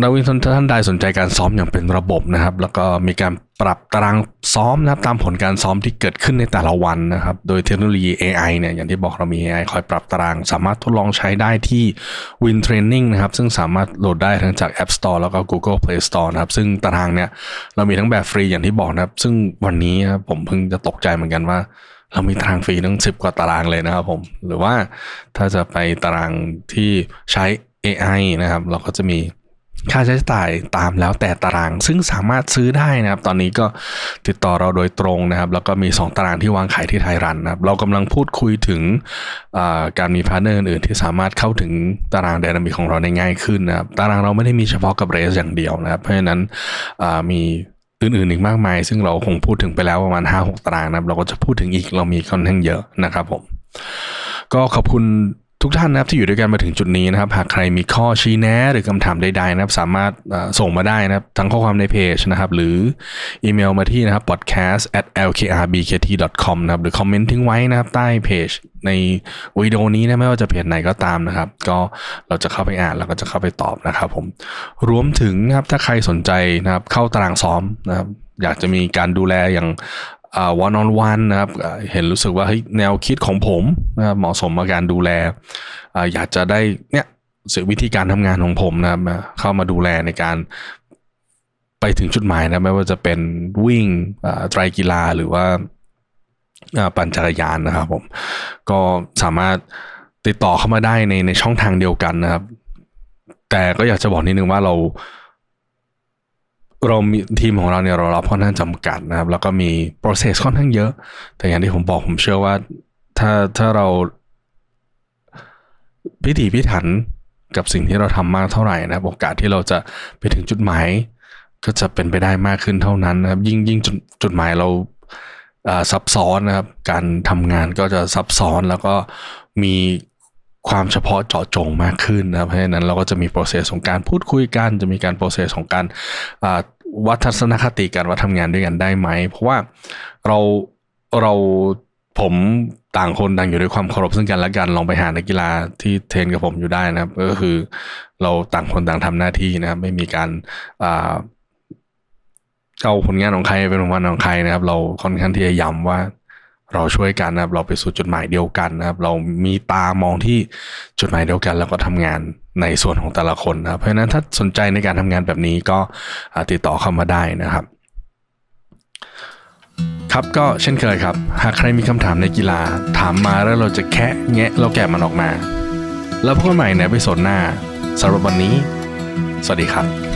นักวิ่งท่านใดสนใจการซ้อมอย่างเป็นระบบนะครับ แล้วก็มีการปรับตารางซ้อมนะครับตามผลการซ้อมที่เกิดขึ้นในแต่ละวันนะครับ โดยเทคโนโลยี AI เนี่ยอย่างที่บอกเรามี AI คอยปรับตาราง สามารถทดลองใช้ได้ที่ WIND Training นะครับ ซึ่งสามารถโหลดได้ทั้งจาก App Store แล้วก็ Google Play Store นะครับ ซึ่งตารางเนี่ยเรามีทั้งแบบฟรีอย่างที่บอกนะครับ ซึ่งวันนี้ผมเพิ่งจะตกใจเหมือนกันว่า เรามีตารางฟรีทั้งสิบกว่าตารางเลยนะครับผมหรือว่าถ้าจะไปตารางที่ใช้ AI นะครับ เราก็จะมี ค่าใช้จ่ายตามแล้วแต่ตาราง ซึ่งสามารถซื้อได้นะครับ ตอนนี้ก็ติดต่อเราโดยตรงนะครับ แล้วก็มี 2 ตารางที่วางขายที่ไทยรันนะครับ เรากำลังพูดคุยถึงการมีพาร์เนอร์อื่นที่สามารถเข้าถึงตารางไดนามิกของเราได้ง่ายขึ้นนะครับ ตารางเราไม่ได้มีเฉพาะกับเรสอย่างเดียวนะครับ เพราะฉะนั้นมีอื่นๆอีกมากมาย ซึ่งเราคงพูดถึงไปแล้วประมาณ 5-6 ตารางนะครับ เราก็จะพูดถึงอีกเรามีค่อนข้างเยอะนะครับผมก็ขอบคุณ ทุกท่านนะครับที่อยู่ด้วยกันมาถึงจุดนี้นะครับ หากใครมีข้อชี้แนะหรือคำถามใดๆนะครับ สามารถส่งมาได้นะครับทั้งข้อความในเพจนะครับ หรืออีเมลมาที่นะครับ podcast at lkrbkt.com นะครับหรือคอมเมนต์ทิ้งไว้นะครับ ใต้เพจในวิดีโอนี้นะไม่ว่าจะเพจไหนก็ตามนะครับ ก็เราจะเข้าไปอ่านแล้วก็จะเข้าไปตอบนะครับ ผมรวมถึงนะครับถ้าใครสนใจนะครับ เข้าตารางซ้อมนะครับอยากจะมีการดูแลอย่าง วันออนวันนะครับเห็นรู้สึกว่าแนวคิดของผมนะครับเหมาะสมกับการดูแลอยากจะได้เนี่ยสื่อวิธีการทำงานของผมนะครับเข้ามาดูแลในการไปถึงจุดหมายนะไม่ว่าจะเป็นวิ่งไตรกีฬาหรือว่าปั่นจักรยานนะครับผมก็สามารถติดต่อเข้ามาได้ในในช่องทางเดียวกันนะครับ แต่ก็อยากจะบอกนิดนึงว่าเรา เรามีทีมของเราเนี่ยเรารับค่อนข้างจำกัดนะครับ แล้วก็มี process ค่อนข้างเยอะ แต่อย่างที่ผมบอกผมเชื่อว่าถ้าถ้าเราพิถีพิถันกับสิ่งที่เราทำมากเท่าไหร่นะโอกาสที่เราจะไปถึงจุดหมายก็จะเป็นไปได้มากขึ้นเท่านั้นนะครับ ยิ่งยิ่งจุดจุดหมายเราซับซ้อนนะครับ การทำงานก็จะซับซ้อนแล้วก็มีความเฉพาะเจาะจงมากขึ้นนะครับเพราะฉะนั้นเราก็จะมี process ของการพูดคุยกัน จะมีการ process ของการ วัฒนคติการว่าทำงานด้วยกันได้ไหม เพราะว่าเราเราผมต่างคนต่างอยู่ด้วยความเคารพซึ่งกันและกันลองไปหานักกีฬาที่เทรนกับผมอยู่ได้นะครับ ก็คือเราต่างคนต่างทำหน้าที่นะครับ ไม่มีการเอาผลงานของใครเป็นผลงานของใครนะครับ เราค่อนข้างที่จะย้ำว่าเราช่วยกันนะครับ เราไปสู่จุดหมายเดียวกันนะครับ เรามีตามองที่จุดหมายเดียวกัน แล้วก็ทำงาน ในส่วนของแต่ละคนนะครับ เพราะฉะนั้นถ้าสนใจในการทำงานแบบนี้ก็ติดต่อเข้ามาได้นะครับครับก็เช่นเคยครับ หากใครมีคำถามในกีฬา ถามมาแล้วเราจะแคะแงะเราแกะมันออกมา แล้วพบกันใหม่ในไปสดหน้าสำหรับวันนี้ สวัสดีครับ